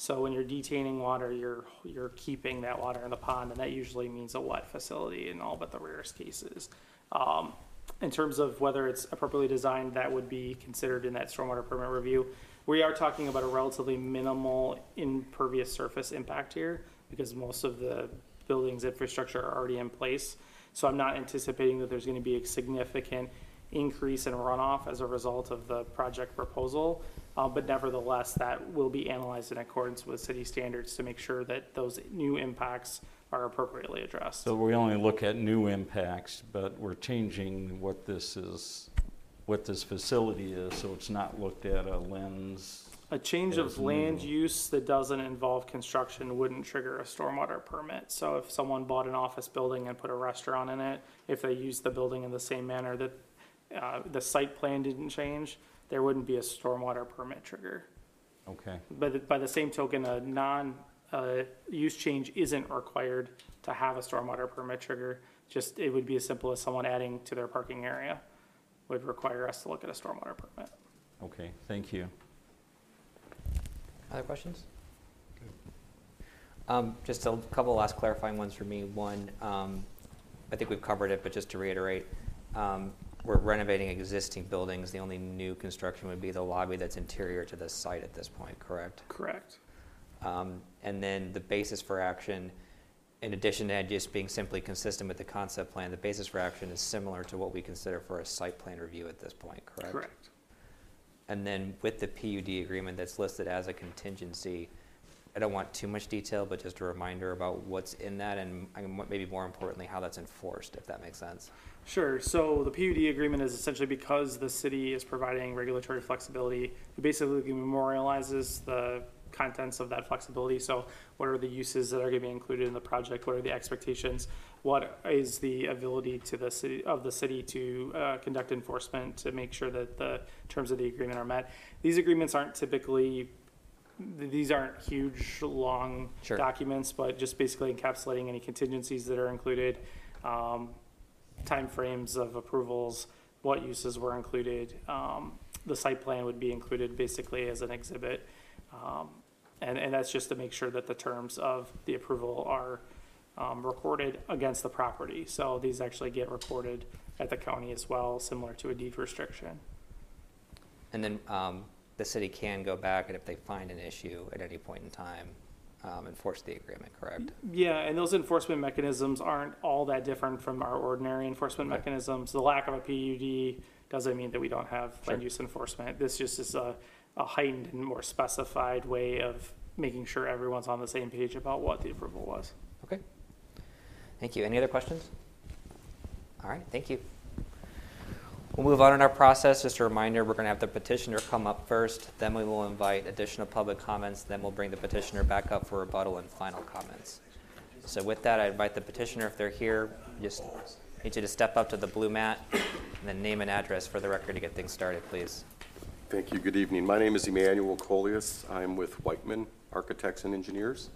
So when you're detaining water, you're, you're keeping that water in the pond, and that usually means a wet facility in all but the rarest cases. Um, in terms of whether it's appropriately designed, that would be considered in that stormwater permit review. We are talking about a relatively minimal impervious surface impact here because most of the building's infrastructure are already in place. So I'm not anticipating that there's gonna be a significant increase in runoff as a result of the project proposal. Uh, but nevertheless, that will be analyzed in accordance with city standards to make sure that those new impacts are appropriately addressed. So we only look at new impacts, but we're changing what this is what this facility is, so it's not looked at a lens. A change of land use that doesn't involve construction wouldn't trigger a stormwater permit. So if someone bought an office building and put a restaurant in it, if they used the building in the same manner that, uh, the site plan didn't change, there wouldn't be a stormwater permit trigger. Okay, But by the same token, a non, uh, use change isn't required to have a stormwater permit trigger. Just, it would be as simple as someone adding to their parking area would require us to look at a stormwater permit. okay, thank you. Other questions? Um, Just a couple last clarifying ones for me. One, um, I think we've covered it, but just to reiterate, um, we're renovating existing buildings. The only new construction would be the lobby that's interior to the site at this point, correct? Correct. Um, And then the basis for action, in addition to just being simply consistent with the concept plan, the basis for action is similar to what we consider for a site plan review at this point, correct? Correct. And then with the PUD agreement that's listed as a contingency, I don't want too much detail, but just a reminder about what's in that and I mean, maybe more importantly, how that's enforced, if that makes sense. Sure, so the PUD agreement is essentially because the city is providing regulatory flexibility, it basically memorializes the contents of that flexibility, so what are the uses that are gonna be included in the project, what are the expectations? What is the ability to the city, of the city to, uh, conduct enforcement to make sure that the terms of the agreement are met? These agreements aren't typically, these aren't huge, long Sure. documents, but just basically encapsulating any contingencies that are included, um, timeframes of approvals, what uses were included. Um, the site plan would be included basically as an exhibit. Um, and, and that's just to make sure that the terms of the approval are, um, recorded against the property. So these actually get recorded at the county as well, similar to a deed restriction. And then um, the city can go back and if they find an issue at any point in time, um, enforce the agreement, correct? Yeah, and those enforcement mechanisms aren't all that different from our ordinary enforcement Okay. mechanisms. The lack of a PUD doesn't mean that we don't have land Sure. use enforcement. This just is a, a heightened and more specified way of making sure everyone's on the same page about what the approval was. Okay. Thank you. Any other questions? All right, thank you. We'll move on in our process. Just a reminder, we're going to have the petitioner come up first, then we will invite additional public comments, then we'll bring the petitioner back up for rebuttal and final comments. So with that, I invite the petitioner, if they're here, just need you to step up to the blue mat and then name and address for the record to get things started, please. Thank you. Good evening. My name is Emmanuel Colias. I'm with Whiteman Architects and Engineers.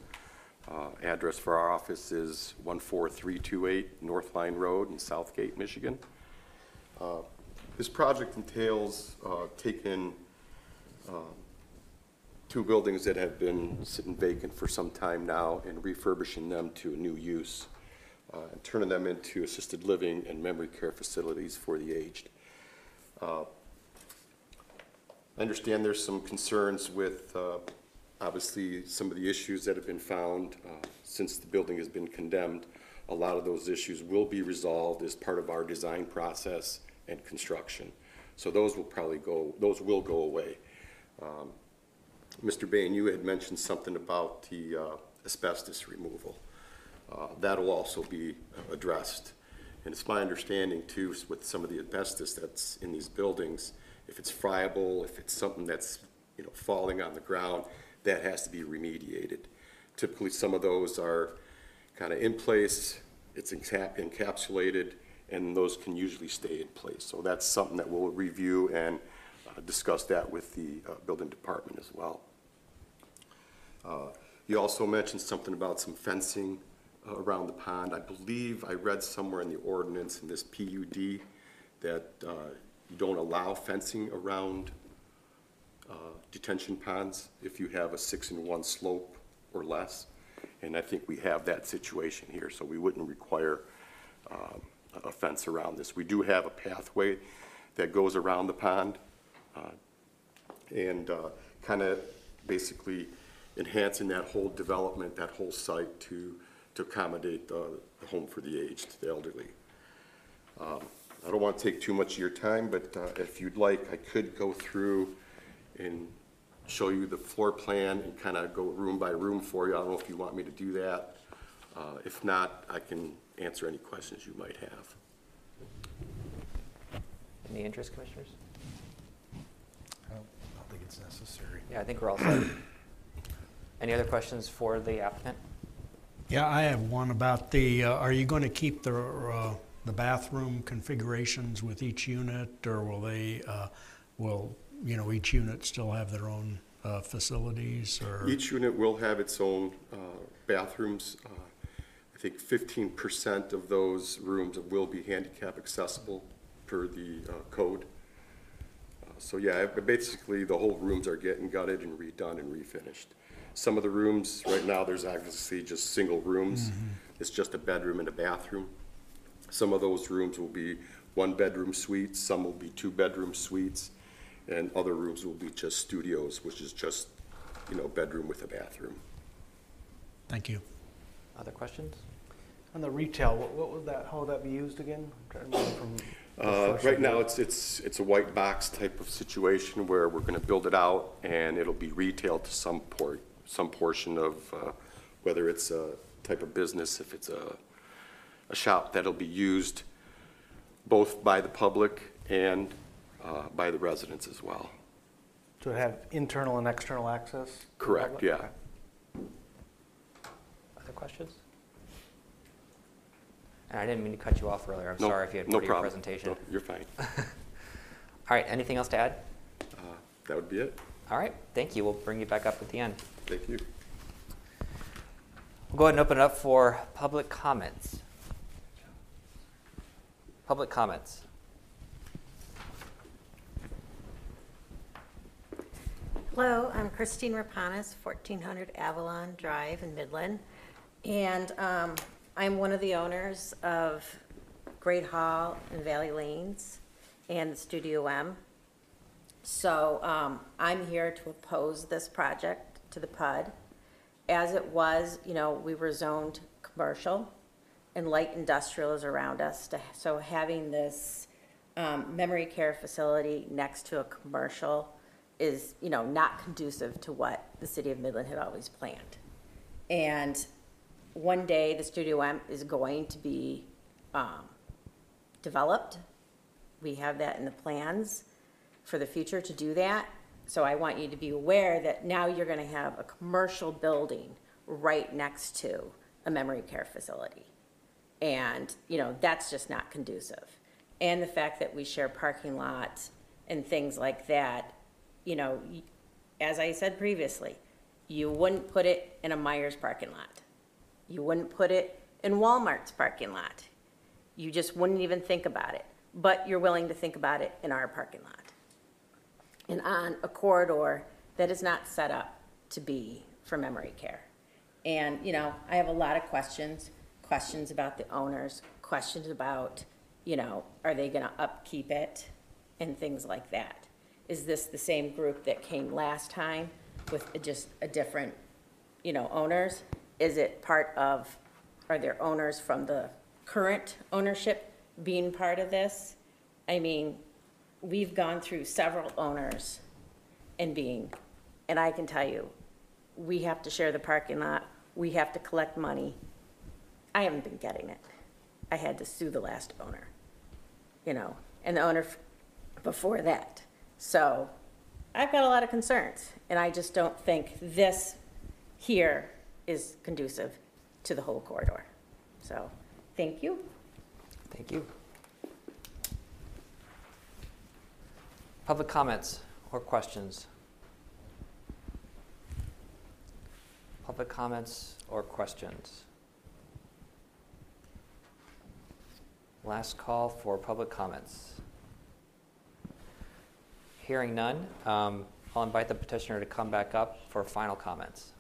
Uh, Address for our office is 14328 North Line Road in Southgate, Michigan. Uh, This project entails uh, taking uh, two buildings that have been sitting vacant for some time now and refurbishing them to a new use, uh, and turning them into assisted living and memory care facilities for the aged. Uh, I understand there's some concerns with, uh, obviously, some of the issues that have been found uh, since the building has been condemned. A lot of those issues will be resolved as part of our design process and construction. So those will probably go, those will go away. Um, Mr. Bain, you had mentioned something about the uh, asbestos removal. Uh, That'll also be addressed. And it's my understanding too, with some of the asbestos that's in these buildings, if it's friable, if it's something that's, you know, falling on the ground, that has to be remediated. Typically, some of those are kind of in place, it's enca- encapsulated, and those can usually stay in place. So that's something that we'll review and uh, discuss that with the uh, building department as well. Uh, You also mentioned something about some fencing uh, around the pond. I believe I read somewhere in the ordinance in this PUD that uh, you don't allow fencing around uh, detention ponds if you have a six-in-one slope or less. And I think we have that situation here, so we wouldn't require um, a fence around this. We do have a pathway that goes around the pond uh, and kind of basically enhancing that whole development, that whole site to, to accommodate the the home for the aged, the elderly. Um, I don't want to take too much of your time, but uh, if you'd like, I could go through and show you the floor plan and kind of go room by room for you. I don't know if you want me to do that. Uh, If not, I can answer any questions you might have. Any interest, commissioners? I don't, I don't think it's necessary. Yeah, I think we're all set. Any other questions for the applicant? Yeah, I have one about the, uh, are you going to keep the, uh, the bathroom configurations with each unit, or will they, uh, will, you know, each unit still have their own uh, facilities, or? Each unit will have its own uh, bathrooms. Uh, I think fifteen percent of those rooms will be handicap accessible per the uh, code. Uh, So yeah, basically, the whole rooms are getting gutted and redone and refinished. Some of the rooms, right now, there's obviously just single rooms. It's just a bedroom and a bathroom. Some of those rooms will be one-bedroom suites, some will be two-bedroom suites, and other rooms will be just studios, which is just, you know, bedroom with a bathroom. Thank you. Other questions? On the retail, what, what would that, how would that be used again? I'm trying to remember from the Uh, first Right one. now, it's, it's, it's a white box type of situation where we're gonna build it out and it'll be retailed to some port, some portion of, uh, whether it's a type of business, if it's a, a shop that'll be used both by the public and uh, by the residents as well. To have internal and external access? Correct, yeah. Other questions? And I didn't mean to cut you off earlier. I'm No- sorry if you had no more to your problem. presentation. No, You're fine. *laughs* All right, anything else to add? Uh, That would be it. All right, thank you. We'll bring you back up at the end. Thank you. We'll go ahead and open it up for public comments. Public comments. Hello, I'm Christine Rapanis, 1400 Avalon Drive in Midland. And um, I'm one of the owners of Great Hall and Valley Lanes and Studio M. So um, I'm here to oppose this project to the PUD. As it was, you know, we were zoned commercial and light industrial is around us. to- So having this um, memory care facility next to a commercial is, you know, not conducive to what the city of Midland had always planned. And one day, the Studio M is going to be um, developed. We have that in the plans for the future to do that. So I want you to be aware that now you're gonna have a commercial building right next to a memory care facility. And, you know, that's just not conducive. And the fact that we share parking lots and things like that, you know, as I said previously, you wouldn't put it in a Meijer's parking lot. You wouldn't put it in Walmart's parking lot. You just wouldn't even think about it. But you're willing to think about it in our parking lot. And on a corridor that is not set up to be for memory care. And, you know, I have a lot of questions, questions about the owners, questions about, you know, are they gonna upkeep it? And things like that. Is this the same group that came last time with just a different, you know, owners? Is it part of, are there owners from the current ownership being part of this? I mean, we've gone through several owners and being, and I can tell you, we have to share the parking lot, we have to collect money. I haven't been getting it. I had to sue the last owner, you know, and the owner before that. So I've got a lot of concerns, and I just don't think this here is conducive to the whole corridor. So, thank you. Thank you. Public comments or questions? Public comments or questions? Last call for public comments. Hearing none, um, I'll invite the petitioner to come back up for final comments.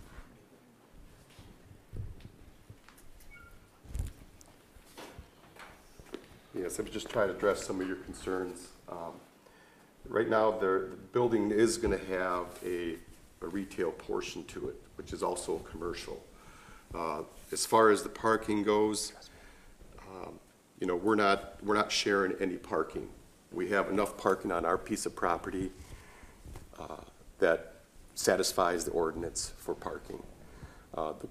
Yes, I was just trying to address some of your concerns. Um, Right now, the the building is going to have a a retail portion to it, which is also commercial. Uh, As far as the parking goes, um, you know, we're not, we're not sharing any parking. We have enough parking on our piece of property uh, that satisfies the ordinance for parking. Uh, the-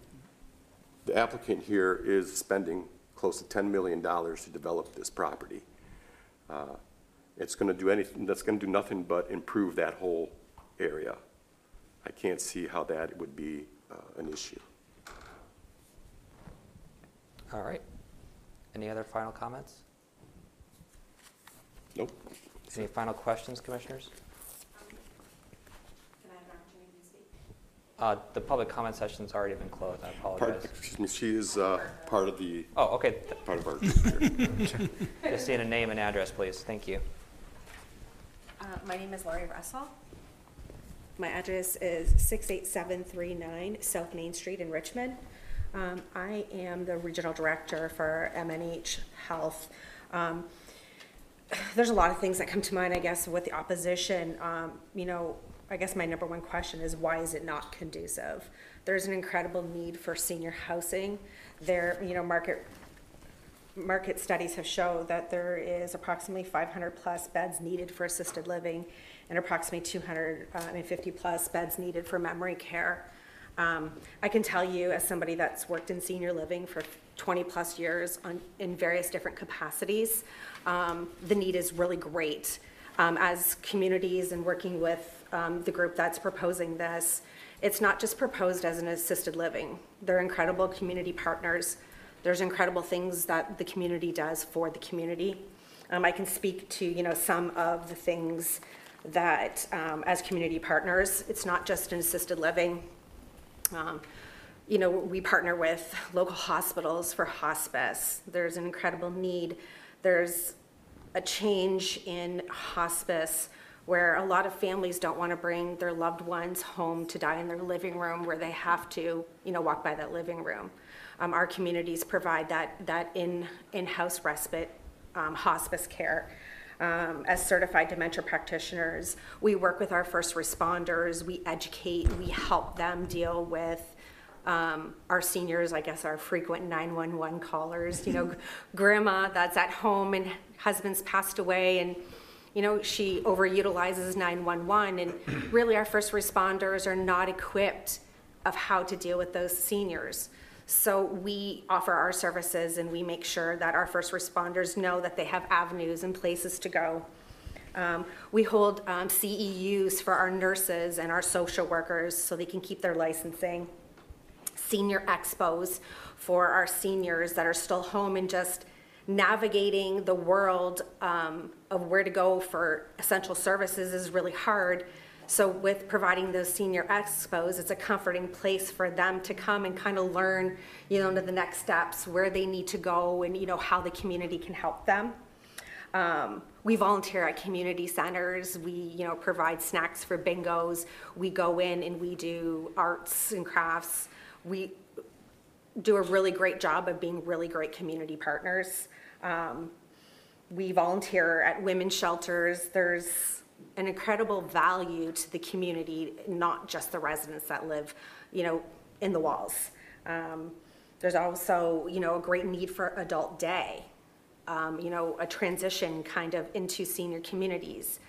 The applicant here is spending close to $10 million to develop this property. Uh, It's going to do anything, that's going to do nothing but improve that whole area. I can't see how that would be uh, an issue. All right. Any other final comments? Nope. Any final questions, commissioners? Uh, The public comment session's already been closed, I Part, apologize. excuse me, she is uh, part of the, Oh, okay. part of our group here. *laughs* Just need a name and address, please. Thank you. Uh, My name is Laurie Russell. My address is 68739 South Main Street in Richmond. Um, I am the Regional Director for MNH Health. Um, *sighs* There's a lot of things that come to mind, I guess, with the opposition. Um, You know, I guess my number one question is why is it not conducive? There's an incredible need for senior housing. There, you know, market market studies have shown that there is approximately 500 plus beds needed for assisted living and approximately 250 plus beds needed for memory care. Um, I can tell you, as somebody that's worked in senior living for 20 plus years on, in various different capacities, um, the need is really great. Um, as communities and working with um, the group that's proposing this, it's not just proposed as an assisted living. They're incredible community partners. There's incredible things that the community does for the community. Um, I can speak to, you know, some of the things that, um, as community partners, it's not just an assisted living. Um, you know, we partner with local hospitals for hospice. There's an incredible need. There's a change in hospice where a lot of families don't want to bring their loved ones home to die in their living room where they have to, you know, walk by that living room. Um, our communities provide that, that in, in-house respite um, hospice care. Um, as certified dementia practitioners, we work with our first responders, we educate, we help them deal with um, our seniors, I guess our frequent 911 callers, you know, *laughs* grandma that's at home and husband's passed away and you know, she overutilizes 911 and *clears throat* really our first responders are not equipped of how to deal with those seniors. So we offer our services and we make sure that our first responders know that they have avenues and places to go. Um, we hold um, CEUs for our nurses and our social workers so they can keep their licensing. Senior expos for our seniors that are still home and just navigating the world um, of where to go for essential services is really hard. So with providing those senior expos, it's a comforting place for them to come and kind of learn, you know, the next steps, where they need to go, and you know how the community can help them. Um, we volunteer at community centers. We, you know, provide snacks for bingos. We go in and we do arts and crafts. We do a really great job of being really great community partners. Um, we volunteer at women's shelters. There's an incredible value to the community, not just the residents that live, you know, in the walls. Um, there's also, you know, a great need for adult day, um, you know, a transition kind of into senior communities.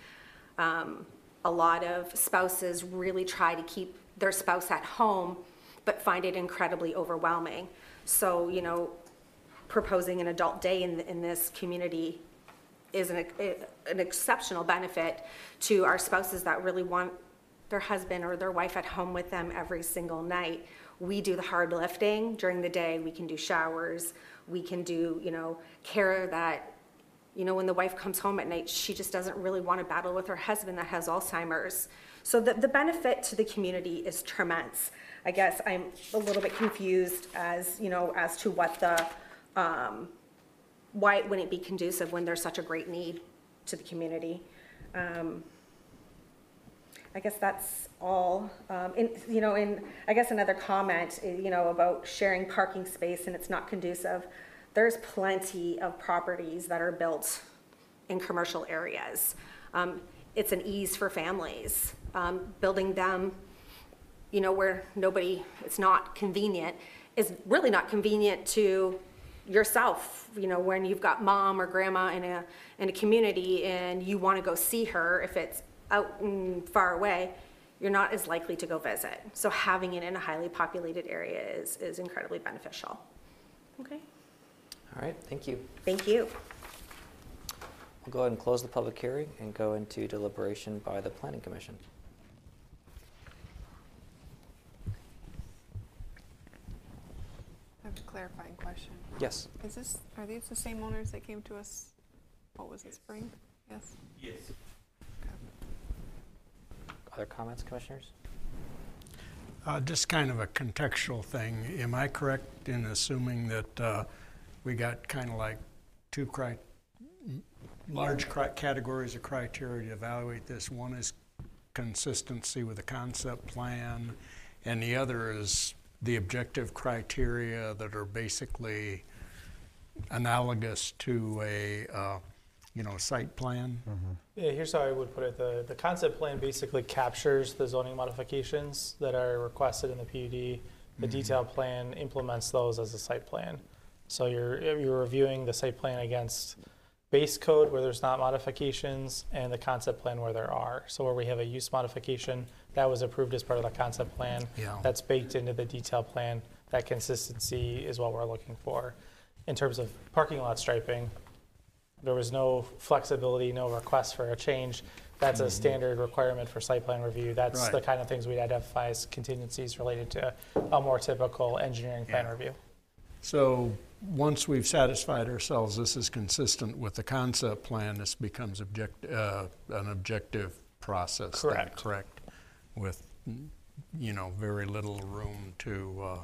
Um, a lot of spouses really try to keep their spouse at home, but find it incredibly overwhelming. So, you know, proposing an adult day in, in this community is an, an exceptional benefit to our spouses that really want their husband or their wife at home with them every single night. We do the hard lifting during the day. We can do showers. We can do, you know, care that, you know, when the wife comes home at night, she just doesn't really want to battle with her husband that has Alzheimer's. So the, the benefit to the community is tremendous. I guess I'm a little bit confused as, you know, as to what the, um, why it wouldn't be conducive when there's such a great need to the community. Um, I guess that's all. Um, you know, and I guess another comment, eh, you know, about sharing parking space and it's not conducive. There's plenty of properties that are built in commercial areas. Um, it's an ease for families. Um, building them, you know, where nobody, it's not convenient, is really not convenient to yourself, you know, when you've got mom or grandma in a, in a community and you want to go see her, if it's out and far away, you're not as likely to go visit. So having it in a highly populated area is, is incredibly beneficial. Okay, All right, thank you. thank you. we'll go ahead and close the public hearing and go into deliberation by the planning commission. I have a clarifying question. Yes. Is this, are these the same owners that came to us, what was it, spring? Yes? Yes. Okay. Other comments, commissioners? Uh, Just kind of a contextual thing. Am I correct in assuming that uh, we got kind of like two cri, large cri- categories of criteria to evaluate this? One is consistency with the concept plan, and the other is the objective criteria that are basically analogous to a, uh, you know, site plan? Yeah, here's how I would put it. The, the concept plan basically captures the zoning modifications that are requested in the PUD. The detailed plan implements those as a site plan. So you're, you're reviewing the site plan against base code where there's not modifications and the concept plan where there are. So where we have a use modification, that was approved as part of the concept plan. Yeah. That's baked into the detail plan. That consistency is what we're looking for. In terms of parking lot striping, there was no flexibility, no request for a change. That's a standard requirement for site plan review. That's Right. the kind of things we'd identify as contingencies related to a more typical engineering plan Yeah. review. So, once we've satisfied ourselves this is consistent with the concept plan, this becomes object, uh, an objective process. then, Correct. Correct, with, you know, very little room to uh,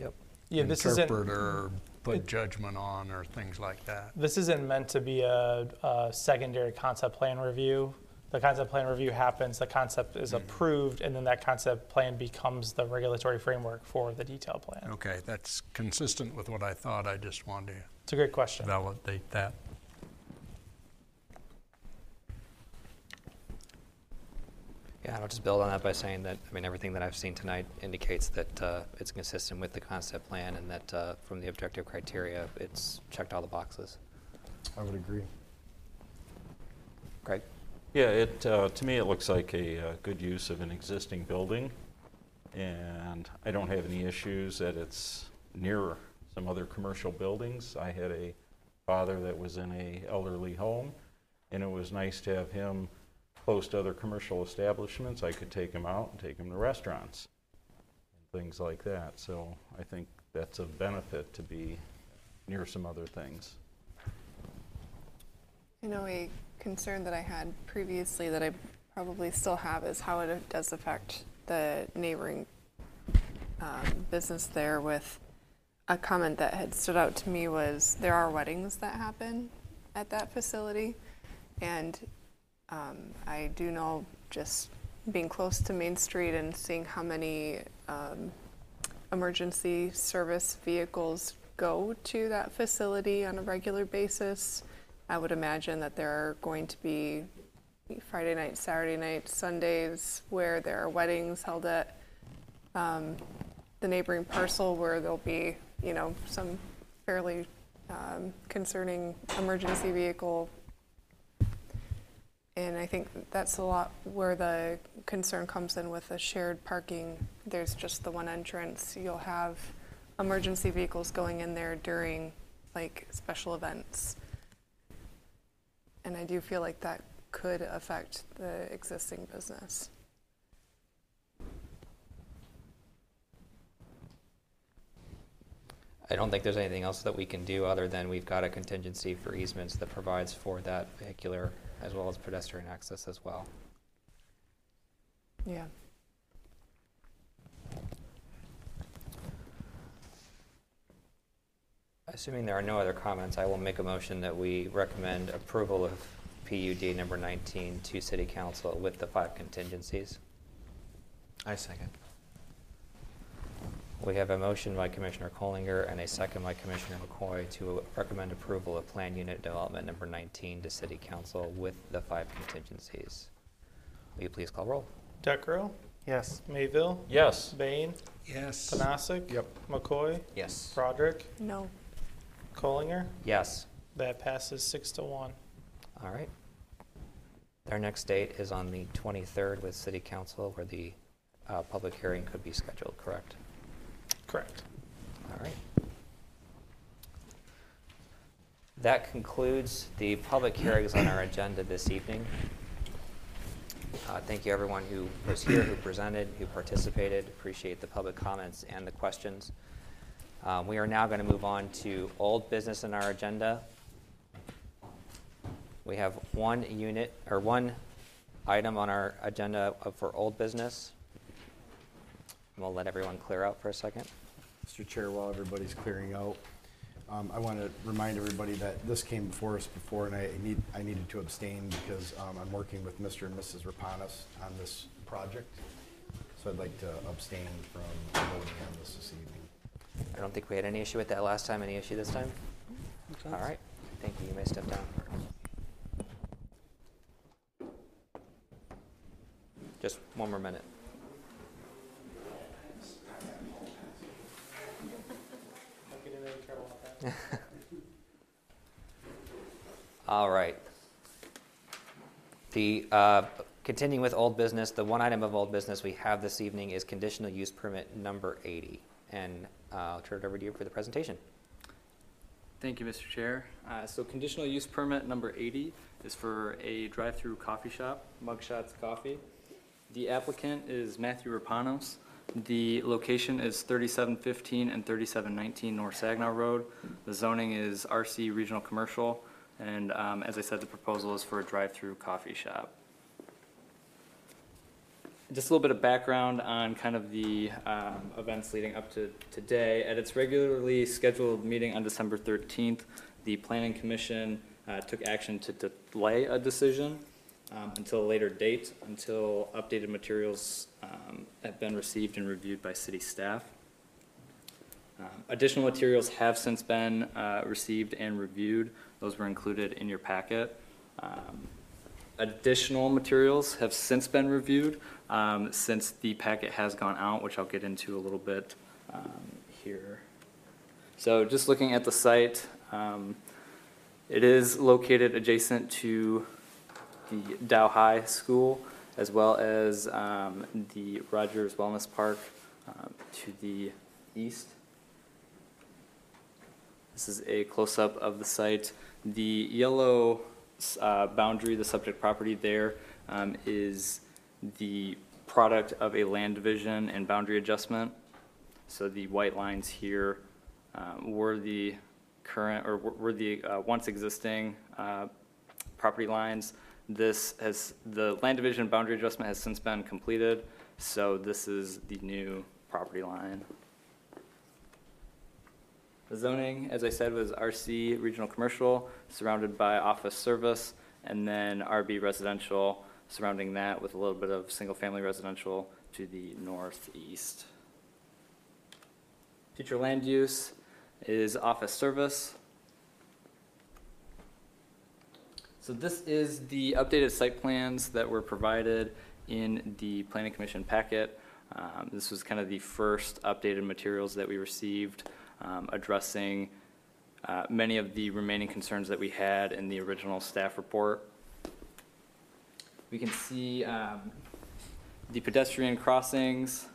Yep. Yeah, this isn't, interpret or put judgment on or things like that. this isn't meant to be a, a secondary concept plan review. The concept plan review happens, the concept is approved, and then that concept plan becomes the regulatory framework for the detail plan. Okay, that's consistent with what I thought, I just wanted to It's a great question. validate that. Yeah, I'll just build on that by saying that, I mean, everything that I've seen tonight indicates that uh, it's consistent with the concept plan and that uh, from the objective criteria, it's checked all the boxes. I would agree. Great. Yeah, it, uh, to me, it looks like a uh, good use of an existing building, and I don't have any issues that it's near some other commercial buildings. I had a father that was in a elderly home, and it was nice to have him close to other commercial establishments. I could take them out and take them to restaurants, and things like that. So I think that's a benefit to be near some other things. You know a concern that I had previously that I probably still have is how it does affect the neighboring um, business there with a comment that had stood out to me was there are weddings that happen at that facility. And um, I do know just being close to Main Street and seeing how many um, emergency service vehicles go to that facility on a regular basis. I would imagine that there are going to be Friday night, Saturday night, Sundays where there are weddings held at um, the neighboring parcel where there'll be, you know, some fairly um, concerning emergency vehicle. And I think that's a lot where the concern comes in with the shared parking. There's just the one entrance. You'll have emergency vehicles going in there during like special events. And I do feel like that could affect the existing business. I don't think there's anything else that we can do other than we've got a contingency for easements that provides for that vehicular as well as pedestrian access as well. Yeah. Assuming there are no other comments, I will make a motion that we recommend approval of PUD number 19 to City Council with the five contingencies. I second. We have a motion by Commissioner Collinger and a second by Commissioner McCoy to recommend approval of Plan Unit Development Number 19 to City Council with the five contingencies. Will you please call roll? Decro, Yes. Mayville, Yes. Bain, Yes. Panasic. Yep. McCoy, Yes. Broderick, No. Collinger. Yes. That passes six to one. All right. Our next date is on the 23rd with City Council where the uh, public hearing could be scheduled, correct? Correct. All right. That concludes the public hearings on our agenda this evening. Uh, Thank you, everyone who was here, who presented, who participated. Appreciate the public comments and the questions. Um, We are now going to move on to old business in our agenda. We have one unit, or one item on our agenda for old business. We'll let everyone clear out for a second. Mr. Chair, while everybody's clearing out, um, I want to remind everybody that this came before us before, and I need, I needed to abstain because um, I'm working with Mr. and Mrs. Rapanos on this project. So I'd like to abstain from voting on this this evening. I don't think we had any issue with that last time. Any issue this time? All right. Thank you. You may step down. Just one more minute. Don't get in any trouble with that. *laughs* All right. The, uh, continuing with old business, the one item of old business we have this evening is conditional use permit number 80. And uh, I'll turn it over to you for the presentation. Thank you, Mr. Chair. Uh, So conditional use permit number 80 is for a drive-through coffee shop, Mugshots Coffee. The applicant is Matthew Rapanos. The location is 3715 and 3719 North Saginaw Road. The zoning is RC Regional Commercial, and um, as I said, the proposal is for a drive-through coffee shop. Just a little bit of background on kind of the um, events leading up to today. At its regularly scheduled meeting on December 13th, the Planning Commission uh, took action to delay a decision um, until a later date, until updated materials um, have been received and reviewed by city staff. Um, Additional materials have since been uh, received and reviewed. Those were included in your packet. Um, Additional materials have since been reviewed um, since the packet has gone out, which I'll get into a little bit um, here. So just looking at the site, um, it is located adjacent to the Dow High School as well as um, the Rogers Wellness Park um, to the east. This is a close-up of the site. The yellow uh, boundary, the subject property there, um, is the product of a land division and boundary adjustment. So the white lines here um, were the current, or were the uh, once existing uh, property lines. This has, the land division boundary adjustment has since been completed, so this is the new property line. The zoning, as I said, was RC Regional Commercial, surrounded by office service, and then RB Residential surrounding that with a little bit of single-family residential to the northeast. Future land use is office service. So this is the updated site plans that were provided in the planning commission packet. Um, This was kind of the first updated materials that we received um, addressing uh, many of the remaining concerns that we had in the original staff report. We can see um, the pedestrian crossings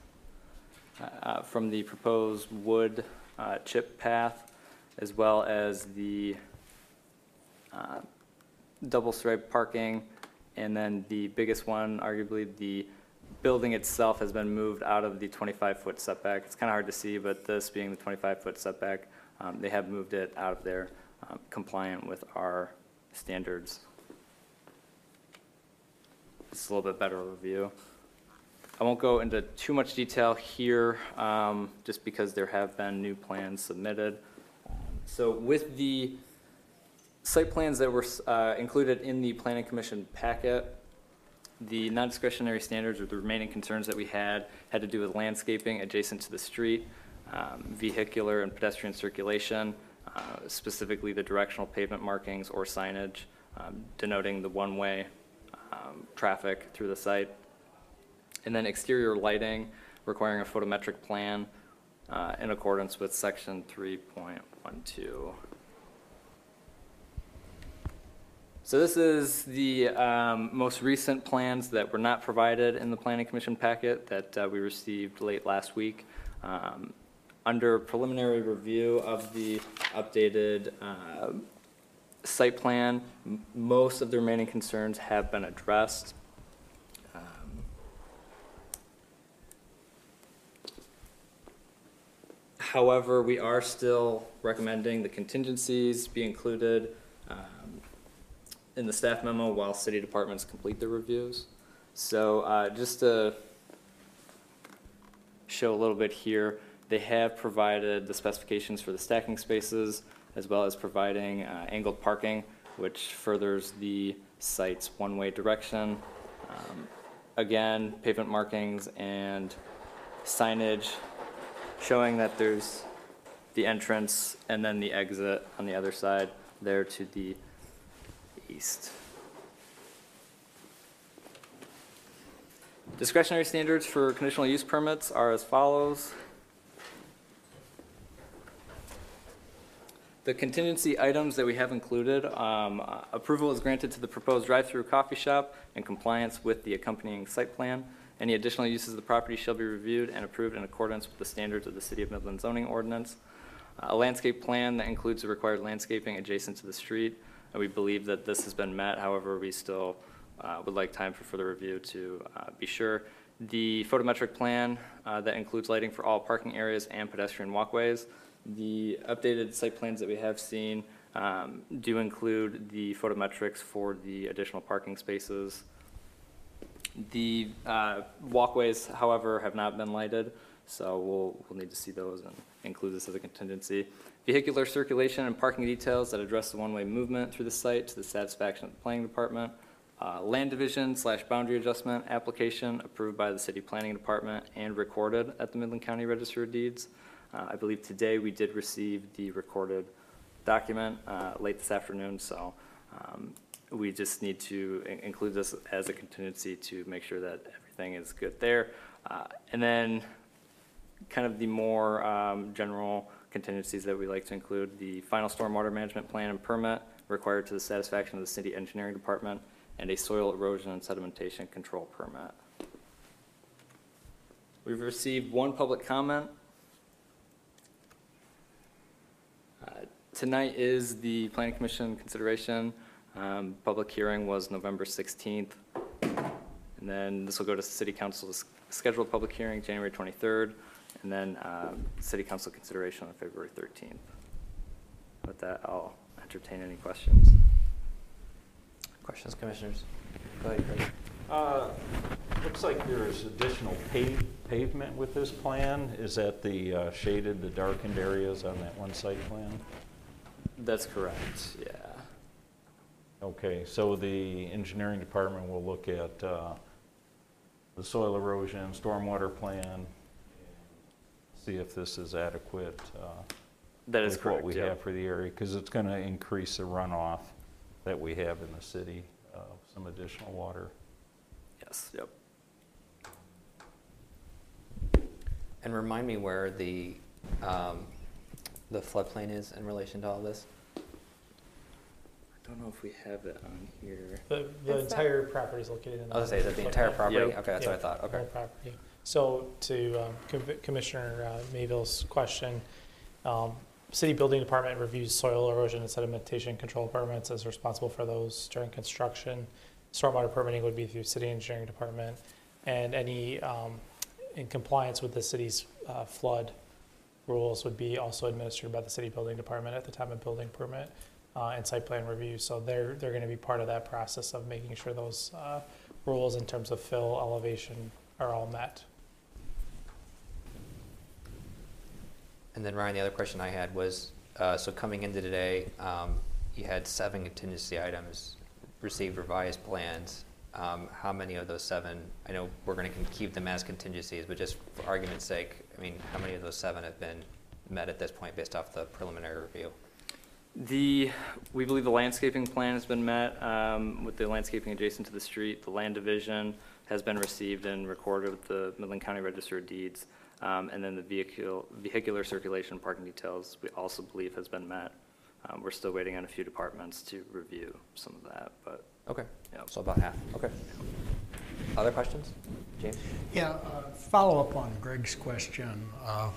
uh, from the proposed wood uh, chip path, as well as the uh, double stripe parking, and then the biggest one, arguably, the building itself has been moved out of the 25-foot setback. It's kind of hard to see, but this being the 25-foot setback, um, they have moved it out of there, um, compliant with our standards. It's a little bit better overview. I won't go into too much detail here, um, just because there have been new plans submitted. So with the site plans that were uh, included in the planning commission packet, the non-discretionary standards or the remaining concerns that we had had to do with landscaping adjacent to the street, um, vehicular and pedestrian circulation, uh, specifically the directional pavement markings or signage um, denoting the one-way um, traffic through the site. And then exterior lighting requiring a photometric plan uh, in accordance with section 3.12. So this is the um, most recent plans that were not provided in the planning commission packet that uh, we received late last week. Um, Under preliminary review of the updated uh, Site plan, m- most of the remaining concerns have been addressed. Um, However, we are still recommending the contingencies be included um, in the staff memo while city departments complete their reviews. So uh, just to show a little bit here, they have provided the specifications for the stacking spaces as well as providing uh, angled parking, which furthers the site's one-way direction. Um, Again, pavement markings and signage showing that there's the entrance and then the exit on the other side there to the east. Discretionary standards for conditional use permits are as follows. The contingency items that we have included, um, approval is granted to the proposed drive-through coffee shop in compliance with the accompanying site plan. Any additional uses of the property shall be reviewed and approved in accordance with the standards of the City of Midland zoning ordinance. A landscape plan that includes the required landscaping adjacent to the street. And we believe that this has been met, however, we still uh, would like time for further review to uh, be sure. The photometric plan uh, that includes lighting for all parking areas and pedestrian walkways. The updated site plans that we have seen um, do include the photometrics for the additional parking spaces. The uh, walkways, however, have not been lighted, so we'll, we'll need to see those and include this as a contingency. Vehicular circulation and parking details that address the one-way movement through the site to the satisfaction of the planning department. Uh, Land division slash boundary adjustment application approved by the city planning department and recorded at the Midland County Register of Deeds. Uh, I believe today we did receive the recorded document uh, late this afternoon, so um, we just need to in- include this as a contingency to make sure that everything is good there. Uh, And then kind of the more um, general contingencies that we like to include, the final stormwater management plan and permit required to the satisfaction of the city engineering department, and a soil erosion and sedimentation control permit. We've received one public comment. Uh, Tonight is the planning commission consideration. Um, Public hearing was November 16th. And then this will go to city council's scheduled public hearing, January 23rd, and then um, city council consideration on February 13th. With that, I'll entertain any questions. Questions, commissioners? Go ahead, Craig. Uh, Looks like there's additional pave- pavement with this plan. Is that the uh, shaded, the darkened areas on that one site plan? That's correct, yeah. Okay, so the engineering department will look at uh, the soil erosion, stormwater plan, see if this is adequate. uh, That is With correct, what we yeah. have for the area, because it's going to increase the runoff that we have in the city, uh, some additional water. Yes, yep. And remind me where the, um, the floodplain is in relation to all this? I don't know if we have it on here. The, the Is that- entire property is located in. I was gonna say, is that the entire property? Yep. Okay, that's what I Yeah, thought, the okay. whole property. So to um, Com- Commissioner uh, Mayville's question, um, city building department reviews soil erosion and sedimentation control permits as responsible for those during construction. Stormwater permitting would be through city engineering department, and any um, in compliance with the city's uh, flood rules would be also administered by the city building department at the time of building permit uh, and site plan review. So they're, they're gonna be part of that process of making sure those uh, rules in terms of fill, elevation are all met. And then Ryan, the other question I had was, uh, so coming into today, um, you had seven contingency items, received revised plans. Um, How many of those seven, I know we're going to keep them as contingencies, but just for argument's sake, I mean, how many of those seven have been met at this point based off the preliminary review? The, we believe the landscaping plan has been met um, with the landscaping adjacent to the street. The land division has been received and recorded with the Midland County Register of Deeds. Um, And then the vehicle, vehicular circulation parking details, we also believe has been met. Um, We're still waiting on a few departments to review some of that, but Okay, Yep. so about half, okay. Other questions? James? Yeah, uh, follow up on Greg's question. uh,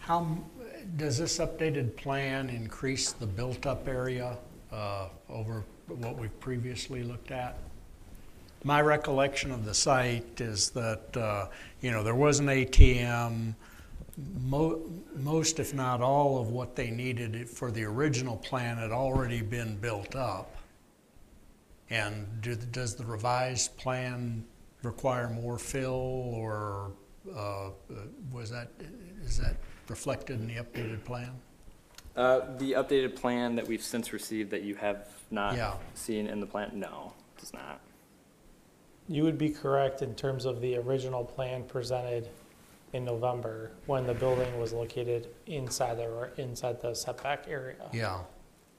How, m- Does this updated plan increase the built-up area uh, over what we've previously looked at? My recollection of the site is that, uh, you know, there was an ATM. Mo- Most, if not all, of what they needed for the original plan had already been built up. And do- does the revised plan require more fill, or uh, was that, is that reflected in the updated plan? Uh, the updated plan that we've since received that you have not Yeah. seen in the plan, no, does not. You would be correct in terms of the original plan presented in November, when the building was located inside the, inside the setback area. Yeah,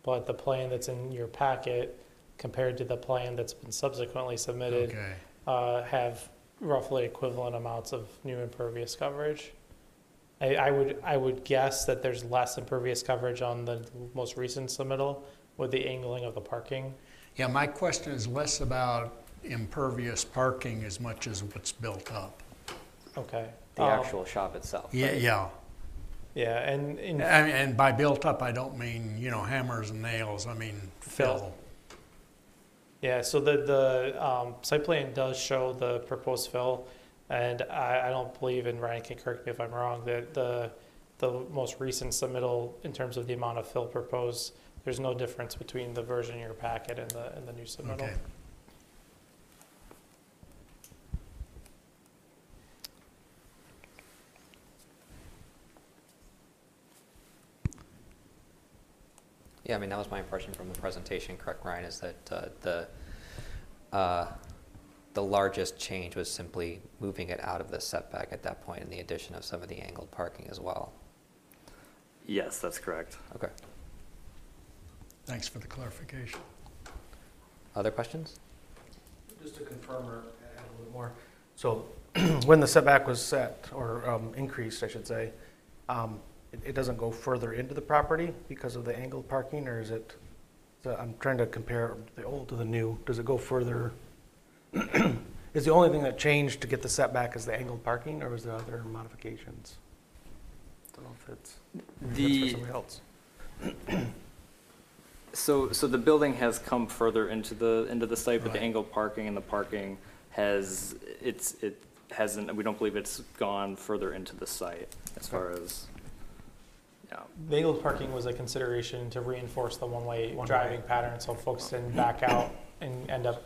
But the plan that's in your packet compared to the plan that's been subsequently submitted okay. uh, have roughly equivalent amounts of new impervious coverage. I, I would, I would guess that there's less impervious coverage on the most recent submittal with the angling of the parking. Yeah, my question is less about impervious parking as much as what's built up. Okay. The Um, actual shop itself. Yeah, right? yeah. Yeah, and, and And, and by built up, I don't mean, you know, hammers and nails, I mean Fill. fill. Yeah, so the, the, um, site plan does show the proposed fill, and I, I don't believe, and Ryan can correct me if I'm wrong, that the, the most recent submittal in terms of the amount of fill proposed, there's no difference between the version in your packet and the, and the new submittal. Okay. Yeah, I mean, that was my impression from the presentation, correct, Ryan, is that uh, the, uh, the largest change was simply moving it out of the setback at that point and the addition of some of the angled parking as well. Yes, that's correct. Okay. Thanks for the clarification. Other questions? Just to confirm or add a little more, so *clears throat* when the setback was set, or um, increased, I should say, um, it it doesn't go further into the property because of the angled parking, or is it, so I'm trying to compare the old to the new, does it go further? *clears throat* Is the only thing that changed to get the setback is the angled parking, or was there other modifications? Don't know if it's, if The- that's for somebody else. *clears throat* So, so the building has come further into the, into the site, but the Right. angled parking and the parking has, it's, it hasn't, we don't believe it's gone further into the site as far as, yeah. The angled parking was a consideration to reinforce the one-way One-way. driving pattern, so folks didn't back out and end up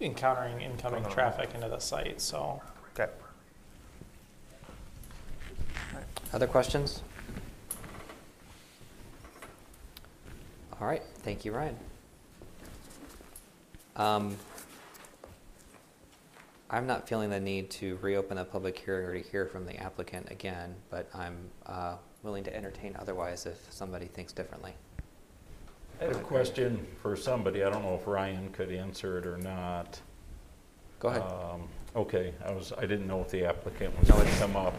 encountering incoming Going around. traffic into the site, so. Okay. Other questions? All right, thank you, Ryan. Um, I'm not feeling the need to reopen a public hearing or to hear from the applicant again, but I'm uh, willing to entertain otherwise if somebody thinks differently. I have a question for somebody, I don't know if Ryan could answer it or not. Go ahead. Um, Okay, I was, I didn't know if the applicant was going to come up.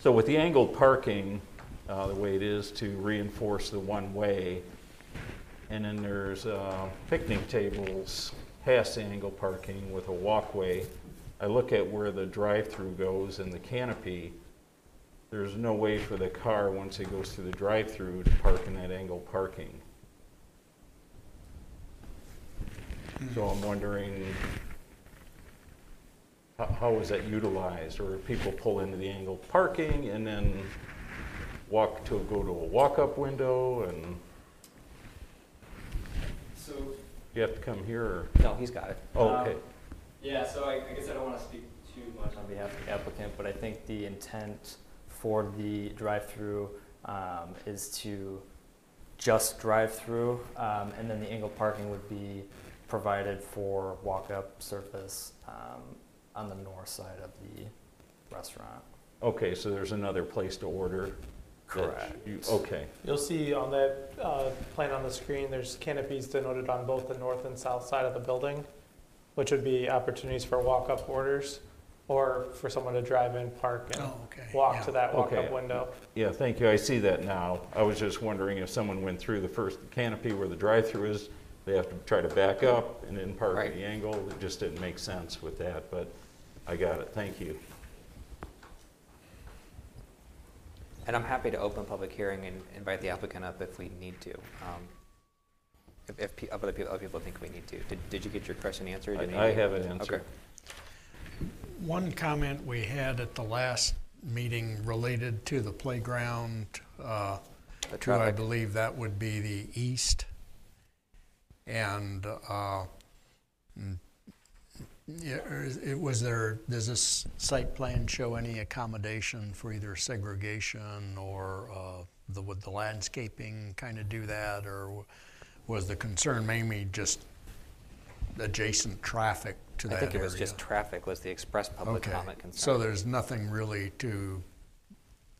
So with the angled parking, uh, the way it is to reinforce the one-way, and then there's uh, picnic tables past the angled parking with a walkway. I look at where the drive-through goes and the canopy, there's no way for the car, once it goes through the drive-through, to park in that angled parking. So I'm wondering, how, how is that utilized? Or people pull into the angled parking and then walk to, go to a walk-up window and So, you have to come here or? No, he's got it. Oh, Um, okay. Yeah, so I, I guess I don't want to speak too much on behalf of the applicant, but I think the intent for the drive-through um, is to just drive-through, um, and then the angled parking would be provided for walk-up surface um, on the north side of the restaurant. Okay, so there's another place to order? that Correct. you- Okay, You'll see on that uh, plan on the screen, there's canopies denoted on both the north and south side of the building, which would be opportunities for walk-up orders or for someone to drive in, park, and Oh, okay. walk yeah. to that walk-up Okay. window. yeah, thank you, I see that now. I was just wondering if someone went through the first canopy where the drive-through is, they have to try to back up and then park Right. at the angle. It just didn't make sense with that, but I got it, thank you. And I'm happy to open public hearing and invite the applicant up if we need to. um, If, if pe- other people, other people think we need to. Did, did you get your question answered? Did I- I have it answered. Okay. One comment we had at the last meeting related to the playground, uh, The to, I traffic. believe that would be the east. And, uh, mm, yeah, is- it- was there, does this site plan show any accommodation for either segregation or, uh, the, would the landscaping kind of do that? Or was the concern mainly just adjacent traffic to that I area? think it was just traffic was the express public Okay. comment concern. So there's nothing really to,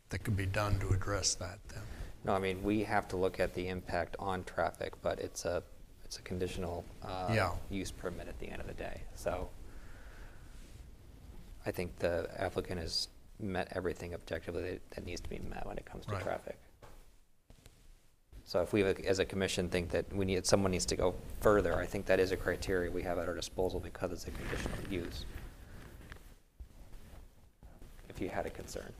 that could be done to address that then? No, I mean, we have to look at the impact on traffic, but it's a, it's a conditional uh, Yeah. use permit at the end of the day. So I think the applicant has met everything objectively that- that needs to be met when it comes to Right. traffic. So if we, as a commission, think that we need, someone needs to go further, I think that is a criteria we have at our disposal because it's a conditional use. If you had a concern.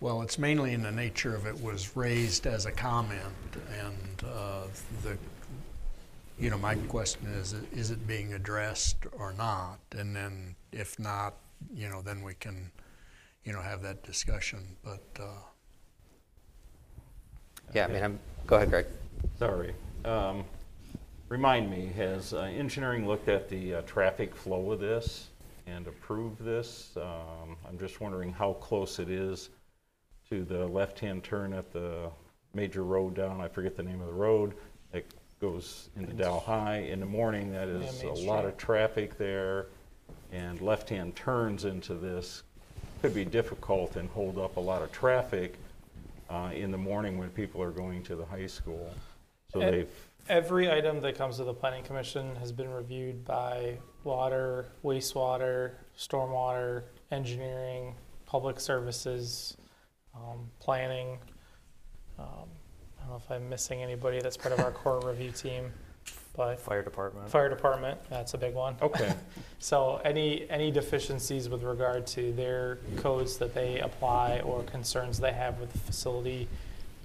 Well, it's mainly in the nature of it was raised as a comment, and uh, the, you know, my question is, is it being addressed or not? And then if not, you know, then we can, you know, have that discussion, but, uh, Yeah, I mean, I'm, go ahead, Greg. Sorry. Um, Remind me, has uh, engineering looked at the uh, traffic flow of this and approved this? Um, I'm just wondering how close it is to the left-hand turn at the major road down, I forget the name of the road, that goes into Dow High. In the morning, that is Yeah, a Main lot of traffic there, and left-hand turns into this could be difficult and hold up a lot of traffic uh, in the morning when people are going to the high school. So Eh, they've, Every item that comes to the planning commission has been reviewed by water, wastewater, stormwater, engineering, public services, um, planning. Um, I don't know if I'm missing anybody that's part of our core review team, but Fire department. fire department, that's a big one. okay, *laughs* So any, any deficiencies with regard to their codes that they apply or concerns they have with facility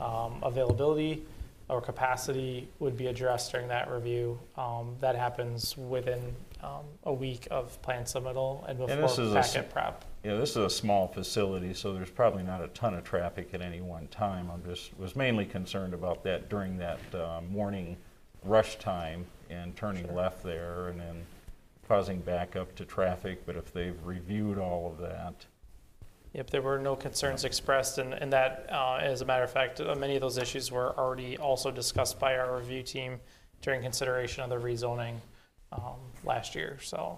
um, availability or capacity would be addressed during that review. Um, That happens within um, a week of plan submittal and this before is a s- packet prep. yeah, this is a small facility, so there's probably not a ton of traffic at any one time. I'm just, was mainly concerned about that during that uh, morning rush time and turning left there and then causing backup to traffic, but if they've reviewed all of that, Yep, there were no concerns expressed, and, and that, uh, as a matter of fact, uh, many of those issues were already also discussed by our review team during consideration of the rezoning, um, last year, so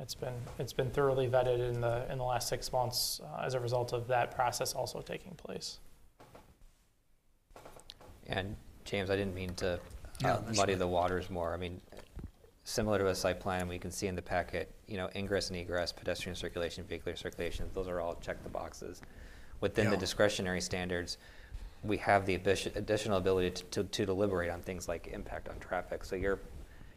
it's been, it's been thoroughly vetted in the, in the last six months, uh, as a result of that process also taking place. And James, I didn't mean to Yeah, uh, that's muddy fine. the waters more. I mean, similar to a site plan, we can see in the packet, you know, ingress and egress, pedestrian circulation, vehicular circulation, those are all check the boxes. Within the Yeah. discretionary standards, we have the addition- additional ability to- to to deliberate on things like impact on traffic. So you're,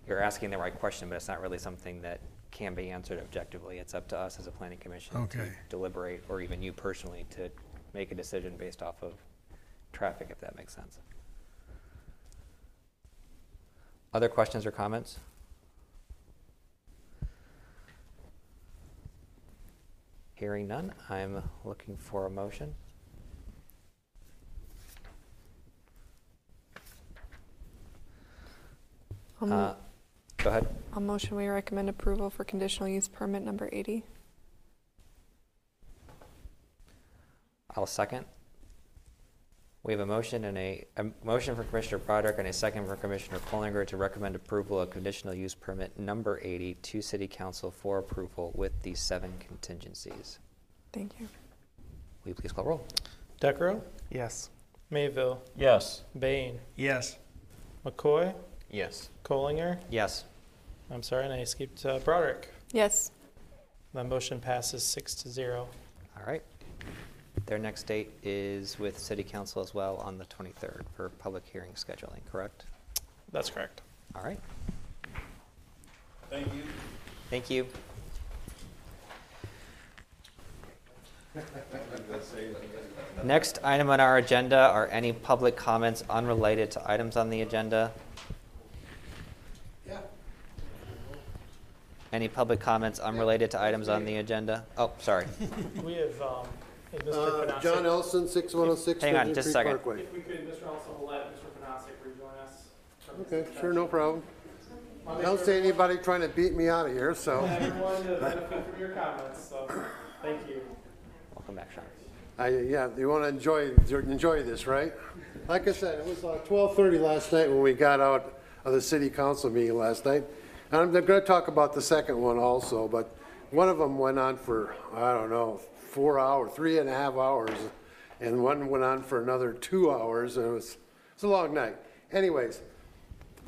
you're asking the right question, but it's not really something that can be answered objectively. It's up to us as a planning commission to Okay. deliberate, or even you personally, to make a decision based off of traffic, if that makes sense. Other questions or comments? Hearing none, I'm looking for a motion. I'll, Uh, Go ahead. I'll motion we recommend approval for conditional use permit number 80. I'll second. We have a motion and a, a motion for Commissioner Broderick and a second for Commissioner Pollinger to recommend approval of conditional use permit number 80 to City Council for approval with these seven contingencies. Thank you. Will you please call roll? Decro, Yes. Mayville, yes. Bain, yes. McCoy, Yes. Collinger, Yes. I'm sorry, and I skipped uh, Broderick. Yes. That motion passes six to zero. All right. Their next date is with City Council as well on the 23rd for public hearing scheduling, correct? That's correct. All right. Thank you. Thank you. Next item on our agenda are any public comments unrelated to items on the agenda. Yeah. Any public comments unrelated to items on the agenda? Oh, sorry. We have, um, hey, Mr. Uh, Panasic. John Elson, 6106 Hang on, Sturgeon just a Creek second. Parkway. If we could, Mr. Elson will let Mr. Panasic rejoin us. from his Okay, sure, no problem. I don't see anybody trying to beat me out of here, so. Everyone to benefit from your comments, so, thank you. Welcome back, Sean. I, yeah, you want to enjoy, enjoy this, right? Like I said, it was uh, 12:30 last night when we got out of the city council meeting last night. And I'm going to talk about the second one also, but one of them went on for, I don't know, four hours, three and a half hours. And one went on for another two hours, and it was, it's a long night. Anyways,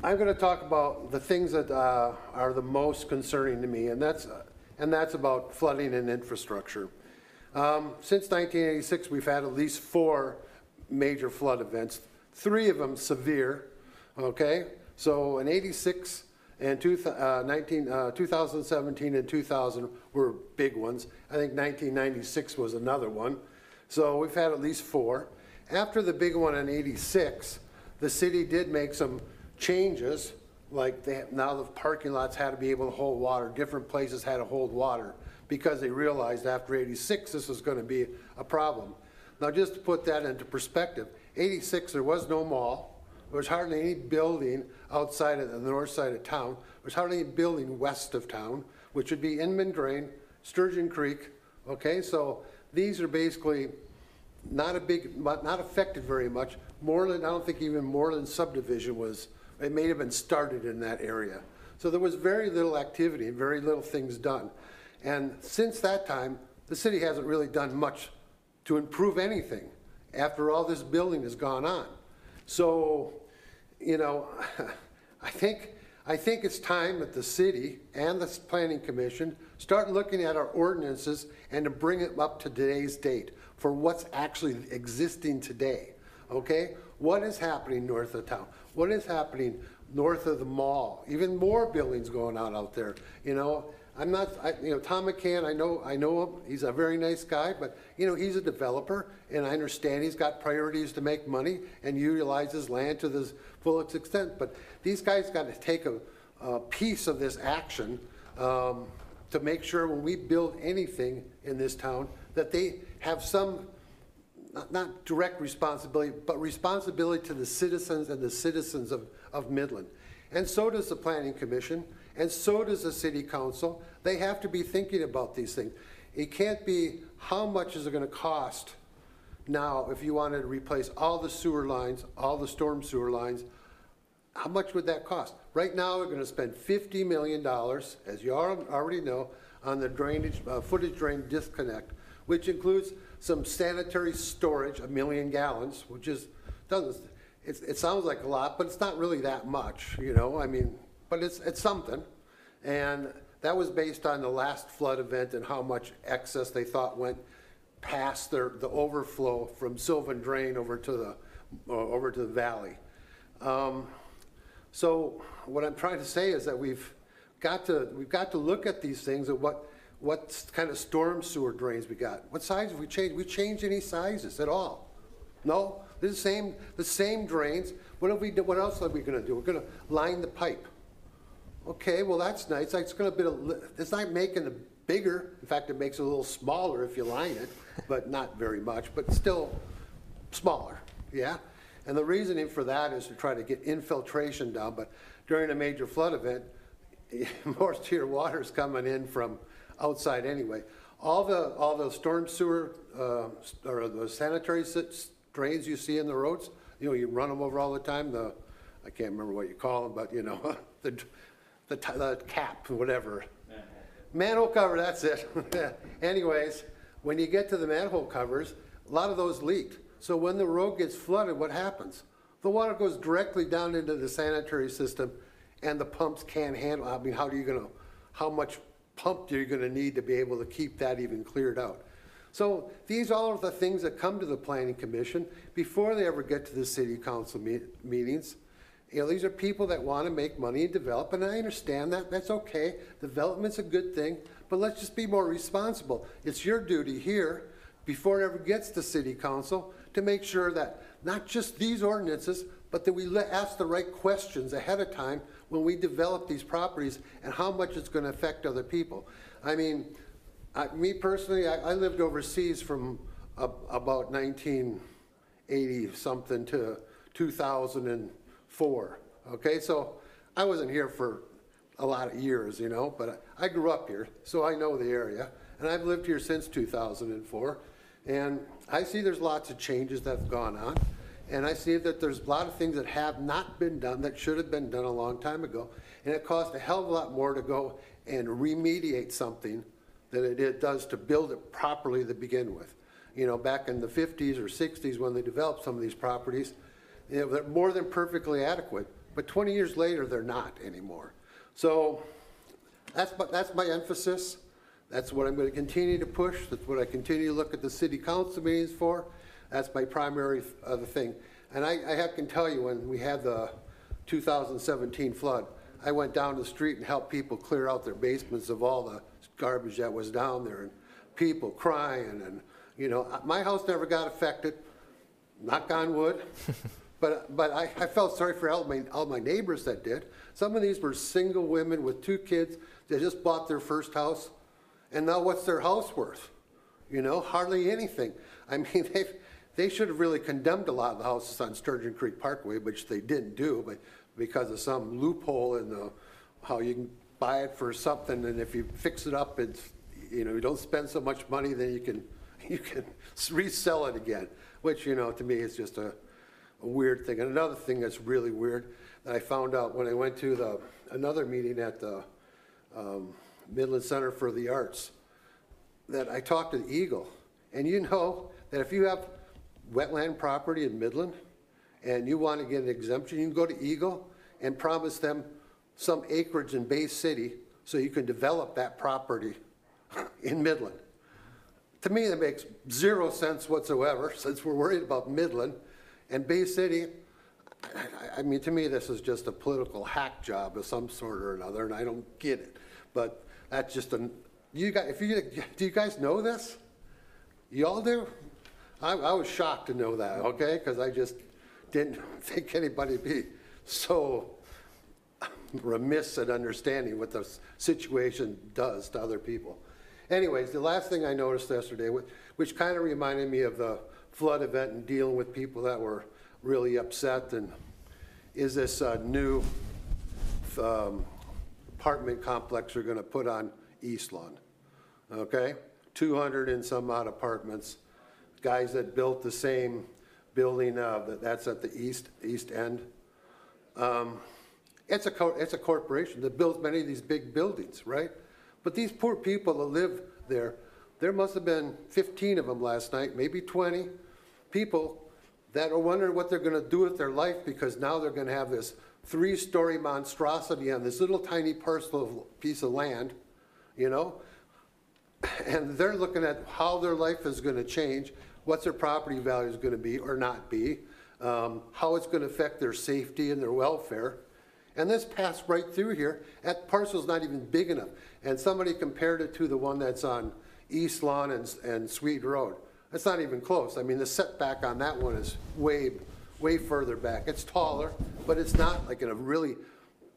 I'm going to talk about the things that uh, are the most concerning to me, and that's, uh, and that's about flooding and infrastructure. Um, Since 1986, we've had at least four major flood events, three of them severe, okay? So in 86 and two uh, 19, uh, 2017 and 2000 were big ones. I think 1996 was another one. So we've had at least four. After the big one in 86, the city did make some changes, like they, now the parking lots had to be able to hold water, different places had to hold water, because they realized after 86, this was gonna be a problem. Now, just to put that into perspective, 86, there was no mall, there was hardly any building outside of the north side of town, there was hardly any building west of town, which would be Inman Drain, Sturgeon Creek, okay? So these are basically not a big, not affected very much. Moreland, I don't think even Moreland subdivision was, it may have been started in that area. So there was very little activity and very little things done. And since that time, the city hasn't really done much to improve anything after all this building has gone on. So, you know, *laughs* I think, I think it's time that the city and the planning commission start looking at our ordinances and to bring it up to today's date for what's actually existing today, okay? What is happening north of town? What is happening north of the mall? Even more buildings going on out there, you know? I'm not, I, you know, Tom McCann, I know, I know him, he's a very nice guy, but, you know, he's a developer, and I understand he's got priorities to make money and utilize his land to the fullest extent, but these guys got to take a, a piece of this action, um, to make sure when we build anything in this town, that they have some, not, not direct responsibility, but responsibility to the citizens and the citizens of, of Midland. And so does the planning commission, and so does the city council. They have to be thinking about these things. It can't be, how much is it gonna cost now if you wanted to replace all the sewer lines, all the storm sewer lines? How much would that cost? Right now, we're gonna spend fifty million dollars, as you al- already know, on the drainage, uh, footing drain disconnect, which includes some sanitary storage, a million gallons, which is, doesn't, it sounds like a lot, but it's not really that much, you know, I mean, but it's, it's something. And that was based on the last flood event and how much excess they thought went past their, the overflow from Sylvan Drain over to the, uh, over to the valley. Um, so what I'm trying to say is that we've got to, we've got to look at these things and what, what kind of storm sewer drains we got. What size have we changed? We changed any sizes at all? No, the same, the same drains. What have we, what else are we gonna do? We're gonna line the pipe. Okay, well, that's nice. It's gonna be, a it's not making it bigger. In fact, it makes it a little smaller if you line it, but not very much, but still smaller, yeah? And the reasoning for that is to try to get infiltration down, but during a major flood event, *laughs* most of your water's coming in from outside anyway. All the, all the storm sewer, uh, or the sanitary drains you see in the roads, you know, you run them over all the time, the, I can't remember what you call them, but you know, *laughs* the, the, t- the cap, whatever. Manhole cover, that's it. *laughs* Anyways, when you get to the manhole covers, a lot of those leaked. So when the road gets flooded, what happens? The water goes directly down into the sanitary system and the pumps can't handle, I mean, how are you gonna, how much pump are you gonna need to be able to keep that even cleared out? So these all are the things that come to the planning commission before they ever get to the city council me- meetings. You know, these are people that want to make money and develop, and I understand that, that's okay. Development's a good thing, but let's just be more responsible. It's your duty here before it ever gets to city council to make sure that not just these ordinances, but that we ask the right questions ahead of time when we develop these properties and how much it's going to affect other people. I mean, I, me personally, I, I lived overseas from a, about 1980 something to 2004. Okay, so I wasn't here for a lot of years, you know, but I, I grew up here, so I know the area, and I've lived here since 2004. And I see there's lots of changes that have gone on, and I see that there's a lot of things that have not been done that should have been done a long time ago. And it costs a hell of a lot more to go and remediate something than it does to build it properly to begin with. You know, back in the 50s or 60s when they developed some of these properties, you know, they're more than perfectly adequate, but 20 years later, they're not anymore. So that's, my- that's my emphasis. That's what I'm going to continue to push. That's what I continue to look at the city council meetings for. That's my primary uh, other thing. And I, I can tell you, when we had the 2017 flood, I went down the street and helped people clear out their basements of all the garbage that was down there and people crying and, you know, my house never got affected, knock on wood. *laughs* But, but I, I felt sorry for all my, all my neighbors that did. Some of these were single women with two kids that just bought their first house. And now what's their house worth? You know, hardly anything. I *laughs* mean, they, they should have really condemned a lot of the houses on Sturgeon Creek Parkway, which they didn't do, but because of some loophole in the, how you can buy it for something, and if you fix it up, it's, you know, you don't spend so much money, then you can, *laughs* you can resell it again, which, you know, to me is just a, a weird thing. And another thing that's really weird that I found out when I went to the, another meeting at the um, Midland Center for the Arts, that I talked to the EGLE. And you know that if you have wetland property in Midland and you want to get an exemption, you can go to EGLE and promise them some acreage in Bay City so you can develop that property *laughs* in Midland. To me, that makes zero sense whatsoever, *laughs* since we're worried about Midland. And Bay City, I- I mean, to me, this is just a political hack job of some sort or another, and I don't get it. But that's just a, you guys, if you, do you guys know this? You all do? I, I was shocked to know that, okay? Because I just didn't *laughs* think anybody'd be so remiss at understanding what the situation does to other people. Anyways, the last thing I noticed yesterday, wh- which kind of reminded me of the flood event and dealing with people that were really upset, and is this uh, new um, apartment complex they're going to put on East Lawn. Okay? 200 and some odd apartments. Guys that built the same building, uh, that- that's at the east, east end. Um, It's a, co- it's a corporation that builds many of these big buildings, right? But these poor people that live there, there must have been 15 of them last night, maybe 20 people that are wondering what they're going to do with their life because now they're going to have this three-story monstrosity on this little tiny parcel of piece of land, you know? And they're looking at how their life is going to change, what their property value is going to be or not be, um, how it's going to affect their safety and their welfare. And this passed right through here. That parcel's not even big enough. And somebody compared it to the one that's on East Lawn and, and Swede Road. It's not even close. I mean, the setback on that one is way, way further back. It's taller, but it's not like in a really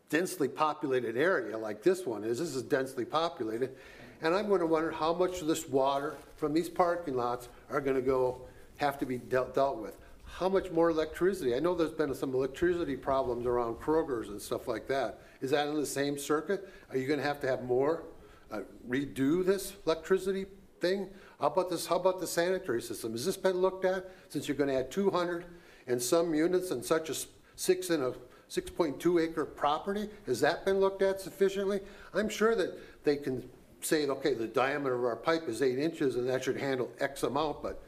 densely populated area like this one is. This is densely populated. And I'm going to wonder how much of this water from these parking lots are going to go, have to be dealt, dealt with. How much more electricity? I know there's been some electricity problems around Kroger's and stuff like that. Is that in the same circuit? Are you going to have to have more, uh, redo this electricity thing? How about this, how about the sanitary system? Has this been looked at? Since you're going to add 200 and some units and such six and a 6.2 acre property? Has that been looked at sufficiently? I'm sure that they can say, okay, the diameter of our pipe is eight inches and that should handle X amount, but,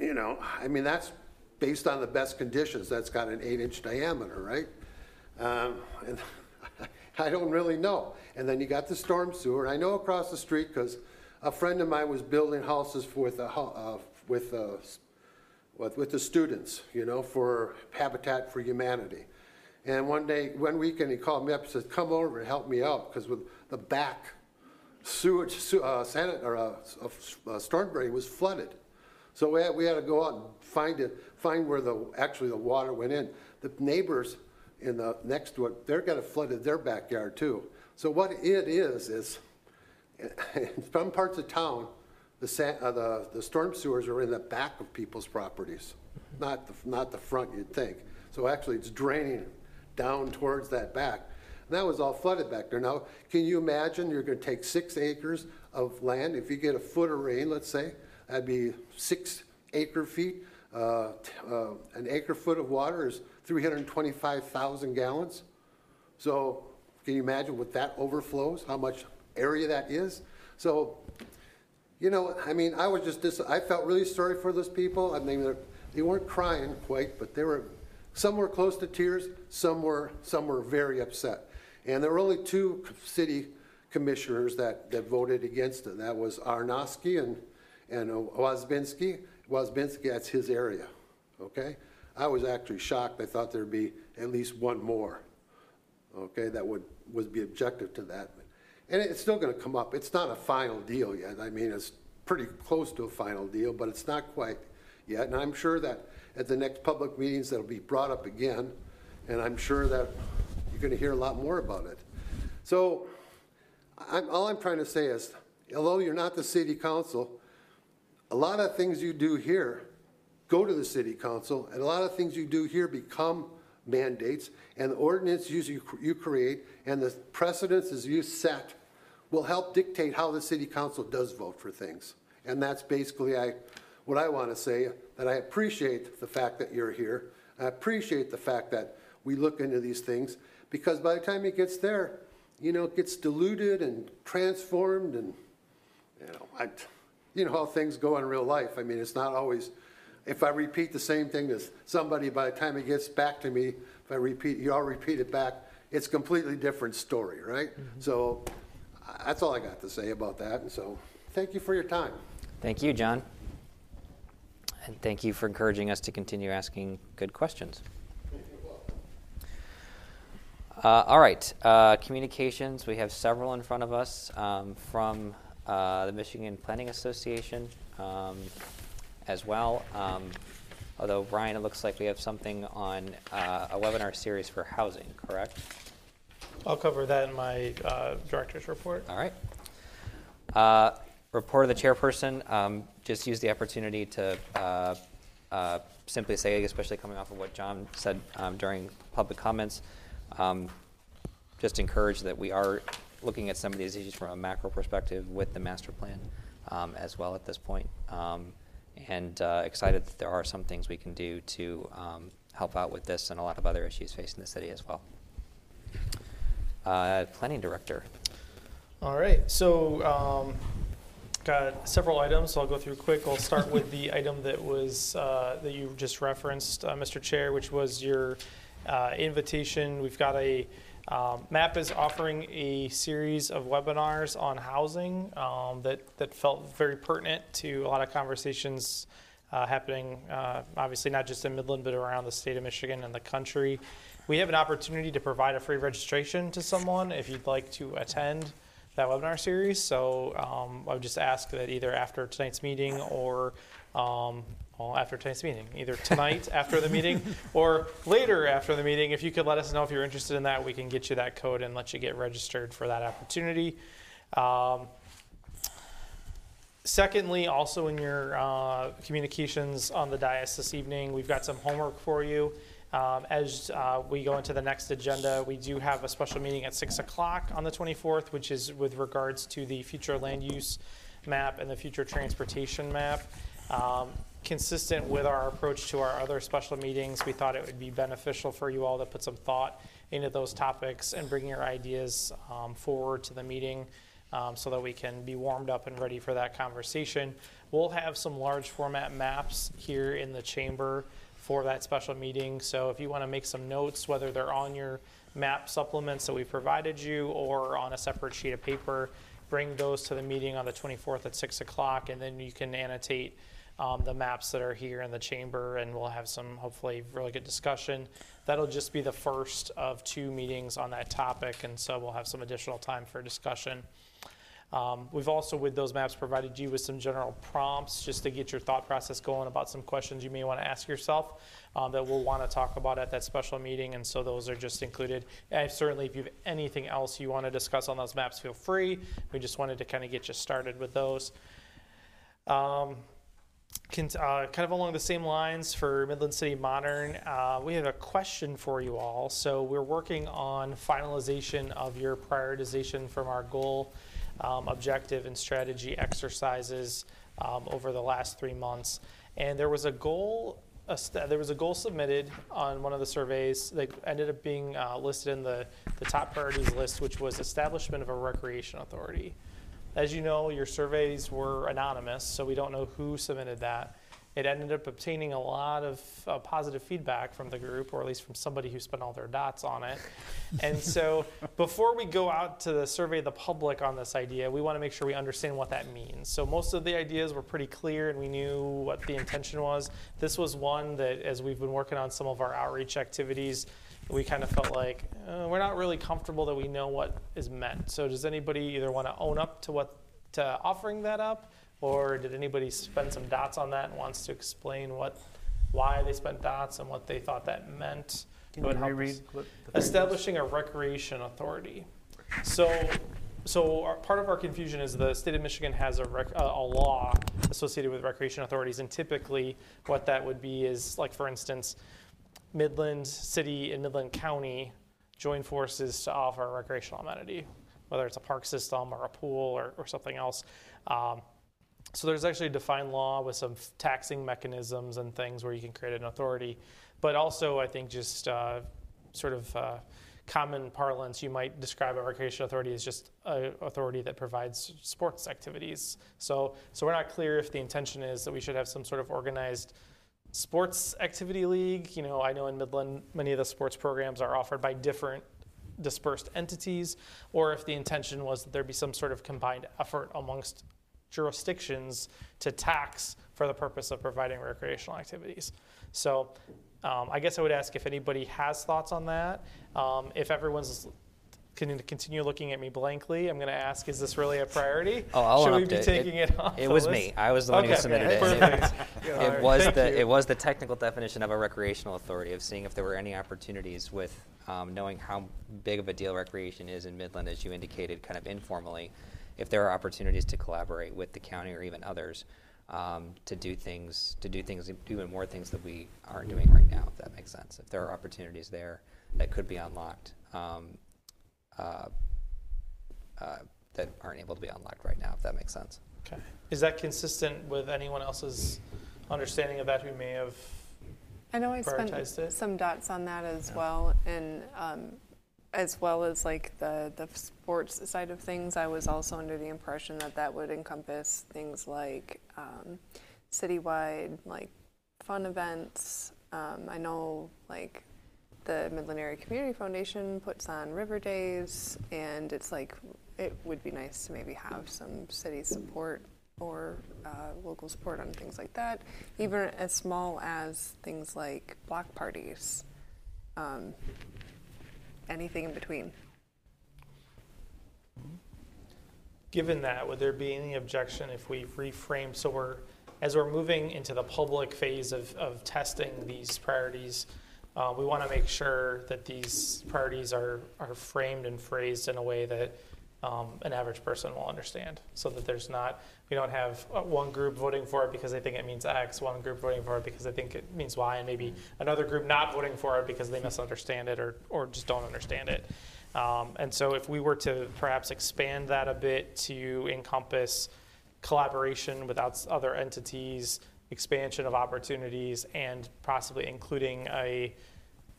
you know, I mean, that's based on the best conditions. That's got an eight inch diameter, right? Um, and *laughs* I don't really know. And then you got the storm sewer. I know across the street because a friend of mine was building houses with a, uh, with uh, with, with the students, you know, for Habitat for Humanity. And one day, one weekend, he called me up and said, come over and help me out, because with the back sewage, uh, sanit, or, uh, storm drain was flooded. So we had, we had to go out and find it, find where the, actually the water went in. The neighbors in the, next it, they're gonna flooded their backyard too. So what it is, is in *laughs* some parts of town, the uh, the, the storm sewers are in the back of people's properties, not the, not the front, you'd think. So actually, it's draining down towards that back. And that was all flooded back there. Now, can you imagine, you're gonna take six acres of land, if you get a foot of rain, let's say, that'd be six acre feet, uh, t- uh, an acre foot of water is three hundred and twenty-five thousand gallons. So can you imagine what that overflows, how much area that is? So, you know, I mean, I was just, dis- I felt really sorry for those people. I mean, they weren't crying quite, but they were, some were close to tears, some were, some were very upset. And there were only two city commissioners that, that voted against it. That was Arnosky and, and Wazbinski. Wazbinski, that's his area, okay? I was actually shocked. I thought there'd be at least one more okay, that would, would be objective to that. And it's still gonna come up. It's not a final deal yet. I mean, it's pretty close to a final deal, but it's not quite yet. And I'm sure that at the next public meetings, that'll be brought up again, and I'm sure that you're gonna hear a lot more about it. So, I'm, all I'm trying to say is, although you're not the city council, a lot of things you do here go to the city council, and a lot of things you do here become mandates, and the ordinance you, you create and the precedences you set will help dictate how the city council does vote for things. And that's basically I, what I want to say, that I appreciate the fact that you're here. I appreciate the fact that we look into these things, because by the time it gets there, you know, it gets diluted and transformed and, you know, I, you know how things go in real life. I mean, it's not always, if I repeat the same thing to somebody, by the time it gets back to me, if I repeat, you all repeat it back, it's a completely different story, right? So uh, that's all I got to say about that. And so, thank you for your time. Thank you, John. And thank you for encouraging us to continue asking good questions. Uh, all right, uh, communications. We have several in front of us um, from uh, the Michigan Planning Association um, as well. Um, although, Ryan, it looks like we have something on uh, a webinar series for housing, correct? I'll cover that in my uh, director's report. All right. Uh, Report of the chairperson, um, just use the opportunity to uh, uh, simply say, especially coming off of what John said um, during public comments, um, just encourage that we are looking at some of these issues from a macro perspective with the master plan um, as well at this point. Um, And uh, excited that there are some things we can do to um, help out with this and a lot of other issues facing the city as well. Uh, Planning director. All right, so um, got several items, so I'll go through quick. I'll start with the *laughs* item that was, uh, that you just referenced, uh, Mr. Chair, which was your uh, invitation. We've got a, um, MAP is offering a series of webinars on housing um, that, that felt very pertinent to a lot of conversations uh, happening, uh, obviously not just in Midland, but around the state of Michigan and the country. We have an opportunity to provide a free registration to someone if you'd like to attend that webinar series. So um, I would just ask that either after tonight's meeting or um, well, after tonight's meeting, either tonight *laughs* after the meeting or later after the meeting, if you could let us know if you're interested in that, we can get you that code and let you get registered for that opportunity. Um, Secondly, also in your uh, communications on the dais this evening, we've got some homework for you. Um, As uh, we go into the next agenda, we do have a special meeting at 6 o'clock on the 24th, which is with regards to the future land use map and the future transportation map. Um, Consistent with our approach to our other special meetings, we thought it would be beneficial for you all to put some thought into those topics and bring your ideas um, forward to the meeting um, so that we can be warmed up and ready for that conversation. We'll have some large format maps here in the chamber for that special meeting. So if you want to make some notes, whether they're on your map supplements that we provided you or on a separate sheet of paper, bring those to the meeting on the 24th at 6 o'clock, and then you can annotate um, the maps that are here in the chamber, and we'll have some hopefully really good discussion. That'll just be the first of two meetings on that topic, and so we'll have some additional time for discussion. Um, We've also, with those maps, provided you with some general prompts just to get your thought process going about some questions you may want to ask yourself um, that we'll want to talk about at that special meeting, and so those are just included. And certainly, if you have anything else you want to discuss on those maps, feel free. We just wanted to kind of get you started with those. Um, Con- uh, kind of along the same lines for Midland City Modern, uh, we have a question for you all. So we're working on finalization of your prioritization from our goal, um, objective, and strategy exercises um, over the last three months. And there was a goal. A st- there was a goal submitted on one of the surveys that ended up being uh, listed in the, the top priorities list, which was establishment of a recreation authority. As you know, your surveys were anonymous, so we don't know who submitted that. It ended up obtaining a lot of uh, positive feedback from the group, or at least from somebody who spent all their dots on it. *laughs* and so, before we go out to the survey the public on this idea, we want to make sure we understand what that means. So, most of the ideas were pretty clear, and we knew what the intention was. This was one that, as we've been working on some of our outreach activities, we kind of felt like uh, we're not really comfortable that we know what is meant. So does anybody either want to own up to what to offering that up, or did anybody spend some dots on that and wants to explain what why they spent dots and what they thought that meant? Can It would you help reread us. what the phrase was? Establishing a recreation authority. So, so our, part of our confusion is the state of Michigan has a, rec, a, a law associated with recreation authorities, and typically what that would be is, like for instance, Midland City and Midland County join forces to offer a recreational amenity, whether it's a park system or a pool or, or something else. Um, so there's actually a defined law with some taxing mechanisms and things where you can create an authority. But also, I think just uh, sort of uh, common parlance, you might describe a recreation authority as just an authority that provides sports activities. So, so we're not clear if the intention is that we should have some sort of organized sports activity league. You know, I know in Midland, many of the sports programs are offered by different dispersed entities, or if the intention was that there be some sort of combined effort amongst jurisdictions to tax for the purpose of providing recreational activities. So um, I guess I would ask if anybody has thoughts on that. Um, if everyone's can continue looking at me blankly, I'm going to ask, is this really a priority? Oh, I'll Should we up be to taking it, off It was list? me. I was the one who Okay, submitted it. Perfect. *laughs* It, All right, was thank the you. it was the technical definition of a recreational authority of seeing if there were any opportunities with um, knowing how big of a deal recreation is in Midland, as you indicated, kind of informally, if there are opportunities to collaborate with the county or even others um, to do things to do things do even more things that we aren't doing right now. If that makes sense. If there are opportunities there that could be unlocked. Um, uh, uh, that aren't able to be unlocked right now, if that makes sense. Okay. Is that consistent with anyone else's understanding of that who may have I know I spent prioritized it? some dots on that as well, and um, as well as like the the sports side of things. I was also under the impression that that would encompass things like um, citywide like fun events. Um, I know like the Midland Area Community Foundation puts on River Days, and it's like it would be nice to maybe have some city support or uh, local support on things like that, even as small as things like block parties, um, anything in between. Given that, would there be any objection if we reframe, so we're, as we're moving into the public phase of, of testing these priorities, uh, we want to make sure that these priorities are, are framed and phrased in a way that um, an average person will understand, so that there's not, we don't have uh, one group voting for it because they think it means X, one group voting for it because they think it means Y, and maybe another group not voting for it because they misunderstand it or, or just don't understand it. Um, and so if we were to perhaps expand that a bit to encompass collaboration with other entities, expansion of opportunities, and possibly including a,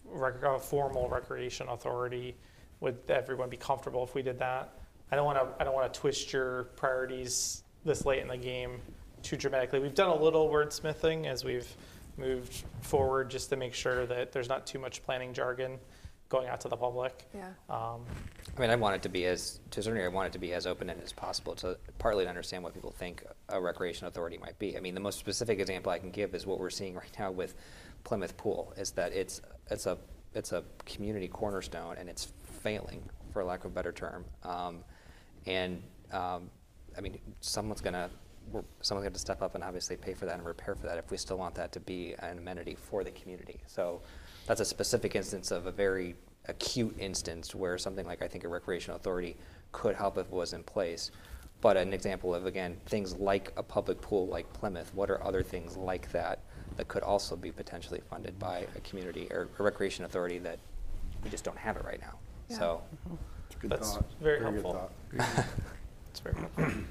rec- a formal recreation authority, would everyone be comfortable if we did that? I don't want to. I don't want to twist your priorities this late in the game too dramatically. We've done a little wordsmithing as we've moved forward, just to make sure that there's not too much planning jargon going out to the public. Yeah. Um, I mean, I want it to be as, to a certain degree, I want it to be as open-ended as possible to partly to understand what people think a recreation authority might be. I mean, the most specific example I can give is what we're seeing right now with Plymouth Pool, is that it's, it's a, it's a community cornerstone and it's failing, for lack of a better term. Um, and um, I mean, someone's gonna, someone's gonna step up and obviously pay for that and repair for that if we still want that to be an amenity for the community. So that's a specific instance of a very acute instance where something like, I think, a recreational authority could help if it was in place. But an example of, again, things like a public pool like Plymouth, what are other things like that that could also be potentially funded by a community or a recreation authority that we just don't have it right now? Yeah. So, *clears throat* That's very helpful. It's very helpful.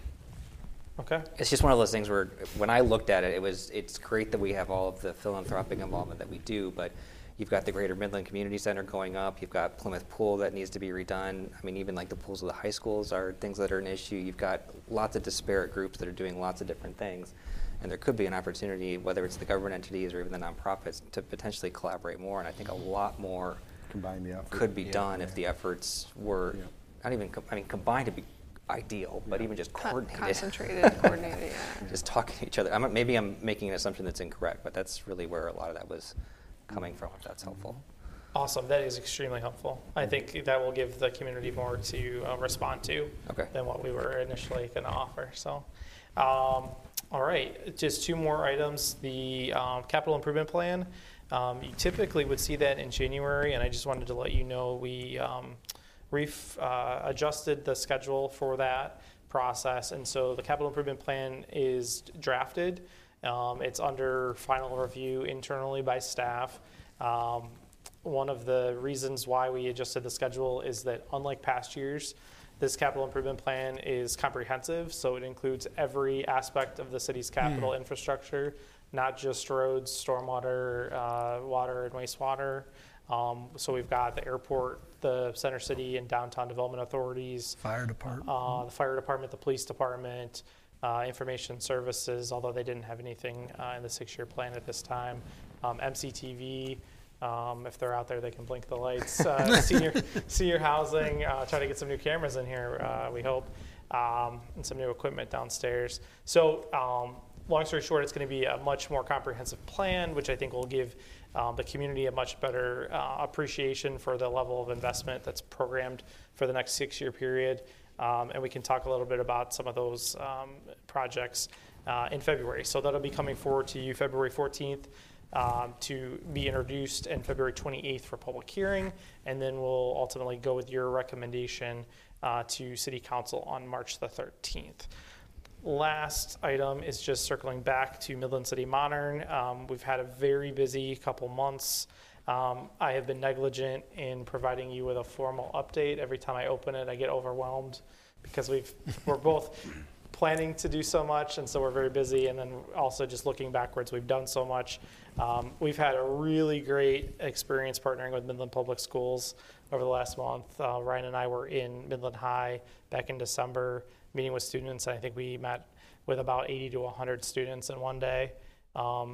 Okay. It's just one of those things where, when I looked at it, it was, it's great that we have all of the philanthropic involvement that we do, but you've got the Greater Midland Community Center going up, you've got Plymouth Pool that needs to be redone. I mean, even like the pools of the high schools are things that are an issue. You've got lots of disparate groups that are doing lots of different things. And there could be an opportunity, whether it's the government entities or even the nonprofits, to potentially collaborate more. And I think a lot more Combine the effort. could be Yeah. done if the efforts were, not even, com- I mean, combined to be ideal, but even just Con- coordinated. concentrated, coordinated, yeah. *laughs* Just talking to each other. I'm, maybe I'm making an assumption that's incorrect, but that's really where a lot of that was coming from, if that's helpful. Awesome. That is extremely helpful. I think that will give the community more to uh, respond to Okay. than what we were initially going to offer. So, um, all right, just two more items. The um, capital improvement plan. Um, you typically would see that in January, and I just wanted to let you know we um, ref, uh, adjusted the schedule for that process, and so the capital improvement plan is drafted. Um, it's under final review internally by staff. Um, one of the reasons why we adjusted the schedule is that unlike past years, this capital improvement plan is comprehensive, so it includes every aspect of the city's capital infrastructure, not just roads, stormwater, uh, water, and wastewater. Um, so we've got the airport, the center city and downtown development authorities, Fire department. uh, the fire department, the police department, uh, information services, although they didn't have anything uh, in the six-year plan at this time. Um, MCTV, um, if they're out there, they can blink the lights. Uh, *laughs* senior, senior housing, uh, try to get some new cameras in here, uh, we hope, um, and some new equipment downstairs. So, um, long story short, it's going to be a much more comprehensive plan, which I think will give um, the community a much better uh, appreciation for the level of investment that's programmed for the next six-year period. Um, and we can talk a little bit about some of those um, projects uh, in February. So that'll be coming forward to you February 14th um, to be introduced and February 28th for public hearing. And then we'll ultimately go with your recommendation uh, to City Council on March the 13th. Last item is just circling back to Midland City Modern. Um, we've had a very busy couple months. Um, I have been negligent in providing you with a formal update. Every time I open it, I get overwhelmed because we've we're both planning to do so much, and so we're very busy. And then also just looking backwards, we've done so much. Um, we've had a really great experience partnering with Midland Public Schools over the last month. Uh, Ryan and I were in Midland High back in December, meeting with students. I think we met with about 80 to 100 students in one day. Um,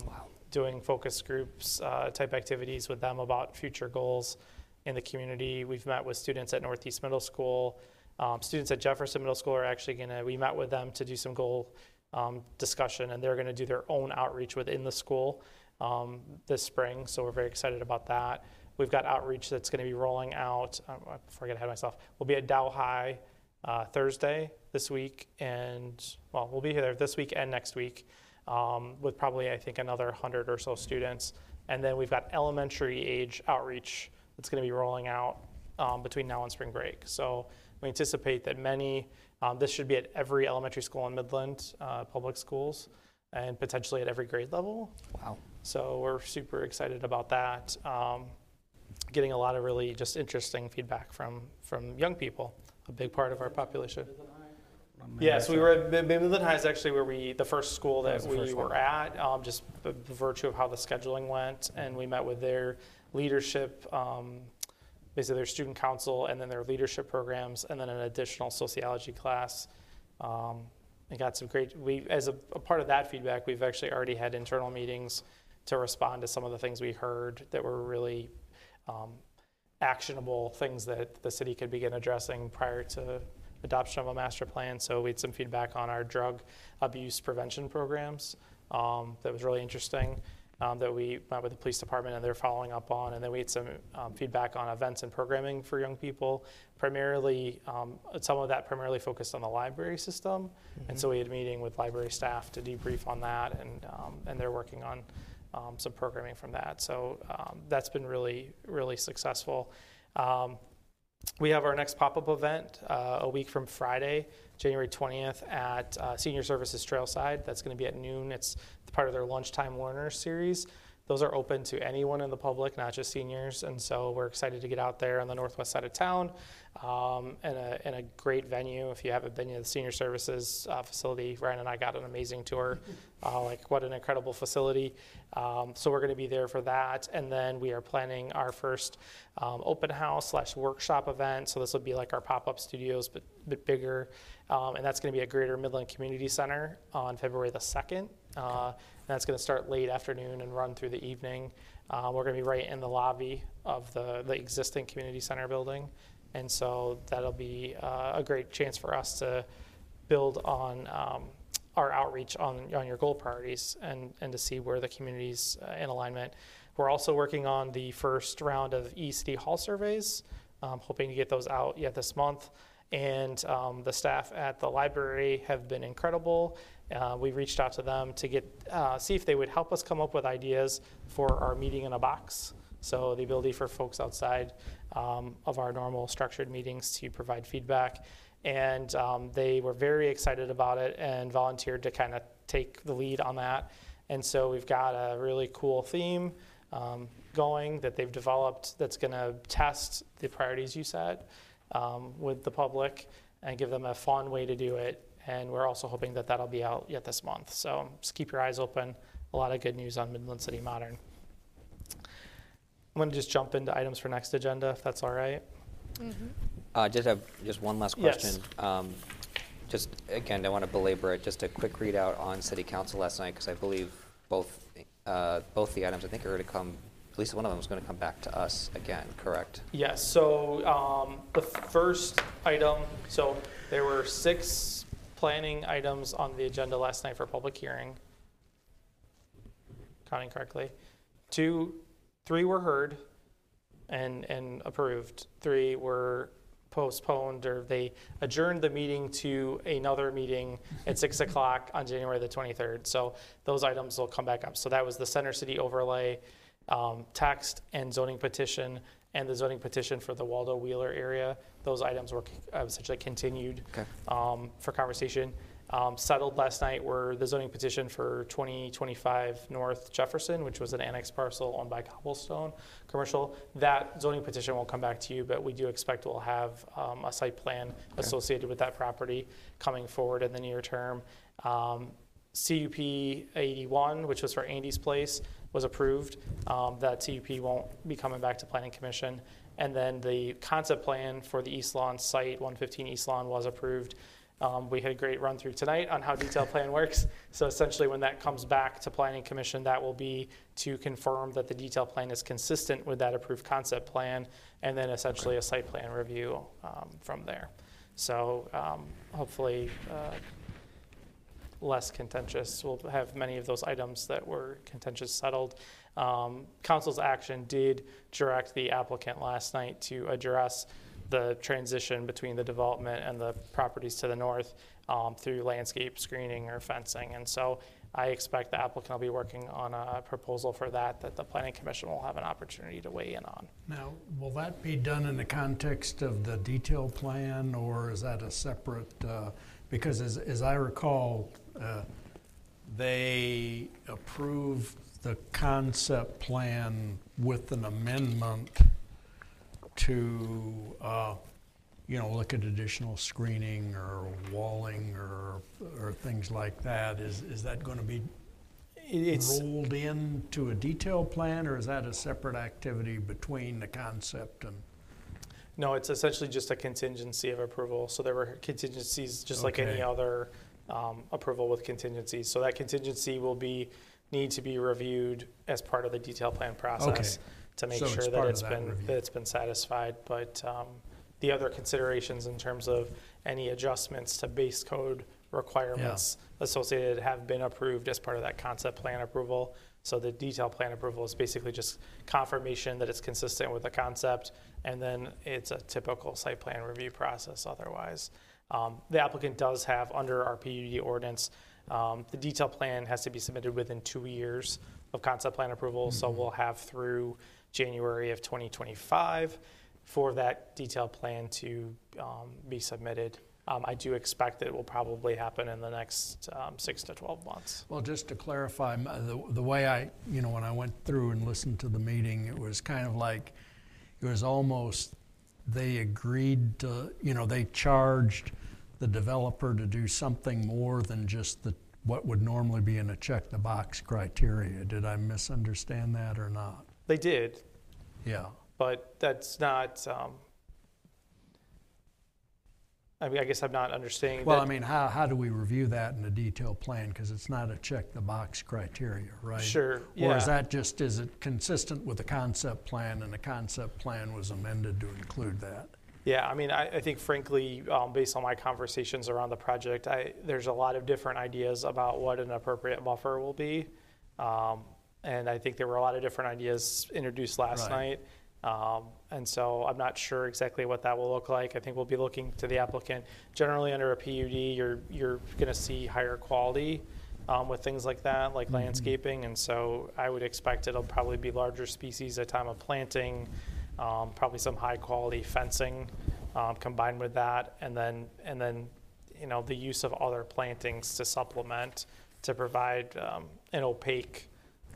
Doing focus groups uh, type activities with them about future goals in the community. We've met with students at Northeast Middle School. Um, students at Jefferson Middle School are actually going to, we met with them to do some goal um, discussion, and they're going to do their own outreach within the school um, this spring. So we're very excited about that. We've got outreach that's going to be rolling out. Um, before I get ahead of myself, we'll be at Dow High uh, Thursday this week, and well, we'll be here this week and next week um, with probably I think another 100 or so students. And then we've got elementary age outreach that's going to be rolling out um, between now and spring break. So we anticipate that many, um, this should be at every elementary school in Midland uh, public schools and potentially at every grade level. Wow. So we're super excited about that. Um, getting a lot of really just interesting feedback from, from young people, a big part of our population. Yes, we were at Mi- Midland High is actually where we the first school that the we were one. at, um, just the virtue of how the scheduling went, and we met with their leadership, um, basically their student council, and then their leadership programs, and then an additional sociology class. Um, and got some great. We as a, a part of that feedback, we've actually already had internal meetings to respond to some of the things we heard that were really um, actionable things that the city could begin addressing prior to adoption of a master plan. So we had some feedback on our drug abuse prevention programs. Um, that was really interesting. um, that we met with the police department and they're following up on. And then we had some um, feedback on events and programming for young people, primarily, um, some of that primarily focused on the library system. And so we had a meeting with library staff to debrief on that, and, um, and they're working on um, some programming from that. So um, that's been really, really successful. We have our next pop-up event uh, a week from Friday, January 20th at uh, Senior Services Trailside. That's going to be at noon. It's part of their Lunchtime Learners series. Those are open to anyone in the public, not just seniors. And so we're excited to get out there on the northwest side of town um, in, a, in a great venue. If you haven't been to the Senior Services uh, facility, Ryan and I got an amazing tour. *laughs* Uh, like, what an incredible facility. Um, so we're going to be there for that. And then we are planning our first um, open house slash workshop event. So this will be like our pop up studios, but a bit bigger. Um, and that's going to be at Greater Midland Community Center on February the 2nd. Uh, that's going to start late afternoon and run through the evening. Uh, we're going to be right in the lobby of the, the existing community center building. And so that'll be uh, a great chance for us to build on um, our outreach on, on your goal priorities and, and to see where the community's uh, in alignment. We're also working on the first round of E-City Hall surveys, um, hoping to get those out yet this month. And um, the staff at the library have been incredible. Uh, we reached out to them to get uh, see if they would help us come up with ideas for our meeting in a box. So the ability for folks outside um, of our normal structured meetings to provide feedback. And um, they were very excited about it and volunteered to kind of take the lead on that. And so we've got a really cool theme um, going that they've developed that's going to test the priorities you set um, with the public and give them a fun way to do it and we're also hoping that that'll be out yet this month. So just keep your eyes open. A lot of good news on Midland City Modern. I'm going to just jump into items for next agenda, if that's all right. Uh, just have just one last Yes. question. Um, just again, I want to belabor it. Just a quick readout on City Council last night because I believe both uh, both the items I think are going to come. At least one of them is going to come back to us again. Correct? Yes, so um, the first item, so there were six planning items on the agenda last night for public hearing. Counting correctly. Two, three were heard and, and approved. Three were postponed or they adjourned the meeting to another meeting at six *laughs* o'clock on January the 23rd. So those items will come back up. So that was the Center City overlay um, text and zoning petition and the zoning petition for the Waldo Wheeler area. Those items were uh, essentially continued Okay. um, for conversation. Um, settled last night were the zoning petition for 2025 North Jefferson, which was an annex parcel owned by Cobblestone Commercial. That zoning petition will come back to you, but we do expect we'll have um, a site plan associated with that property coming forward in the near term. Um, CUP 81, which was for Andy's Place, was approved. Um, That CUP won't be coming back to Planning Commission. And then the concept plan for the East Lawn site, 115 East Lawn, was approved. Um, We had a great run-through tonight on how detailed plan works. So essentially, when that comes back to Planning Commission, that will be to confirm that the detailed plan is consistent with that approved concept plan, and then essentially a site plan review um, from there. So um, hopefully, uh, less contentious. We'll have many of those items that were contentious settled. Um, Council's action did direct the applicant last night to address the transition between the development and the properties to the north um, through landscape screening or fencing. And so I expect the applicant will be working on a proposal for that, that the planning commission will have an opportunity to weigh in on. Now, will that be done in the context of the detail plan, or is that a separate, uh, because as, as I recall, uh, they approved the concept plan with an amendment to, uh, you know, look at additional screening or walling or, or things like that. Is, is that going to be It's, rolled into a detail plan, or is that a separate activity between the concept and? No, it's essentially just a contingency of approval. So there were contingencies, just like any Okay. other um, approval with contingencies. So that contingency will be, need to be reviewed as part of the detail plan process to make So it's sure that part of it's that been, review. that it's been satisfied. But um, the other considerations in terms of any adjustments to base code requirements associated have been approved as part of that concept plan approval. So the detail plan approval is basically just confirmation that it's consistent with the concept, and then it's a typical site plan review process otherwise. Um, The applicant does have, under our PUD ordinance, um, the detailed plan has to be submitted within two years of concept plan approval, so we'll have through January of 2025 for that detailed plan to um, be submitted. Um, I do expect that it will probably happen in the next um, six to 12 months. Well, just to clarify, the, the way I, you know, when I went through and listened to the meeting, it was kind of like, it was almost, they agreed to, you know, they charged the developer to do something more than just the, what would normally be in a check-the-box criteria. Did I misunderstand that or not? They did, Yeah. but that's not, um, I mean, I guess I'm not understanding. Well, that- I mean, how, how do we review that in a detailed plan? Because it's not a check-the-box criteria, right? Sure, Or yeah. is that just, is it consistent with the concept plan and the concept plan was amended to include that? Yeah, I mean, I, I think frankly, um, based on my conversations around the project, I, there's a lot of different ideas about what an appropriate buffer will be. Um, and I think there were a lot of different ideas introduced last Right. night. Um, and so I'm not sure exactly what that will look like. I think we'll be looking to the applicant. Generally, under a PUD, you're, you're going to see higher quality um, with things like that, like landscaping. And so I would expect it'll probably be larger species at time of planting, um, probably some high quality fencing um, combined with that, and then and then you know the use of other plantings to supplement to provide um, an opaque,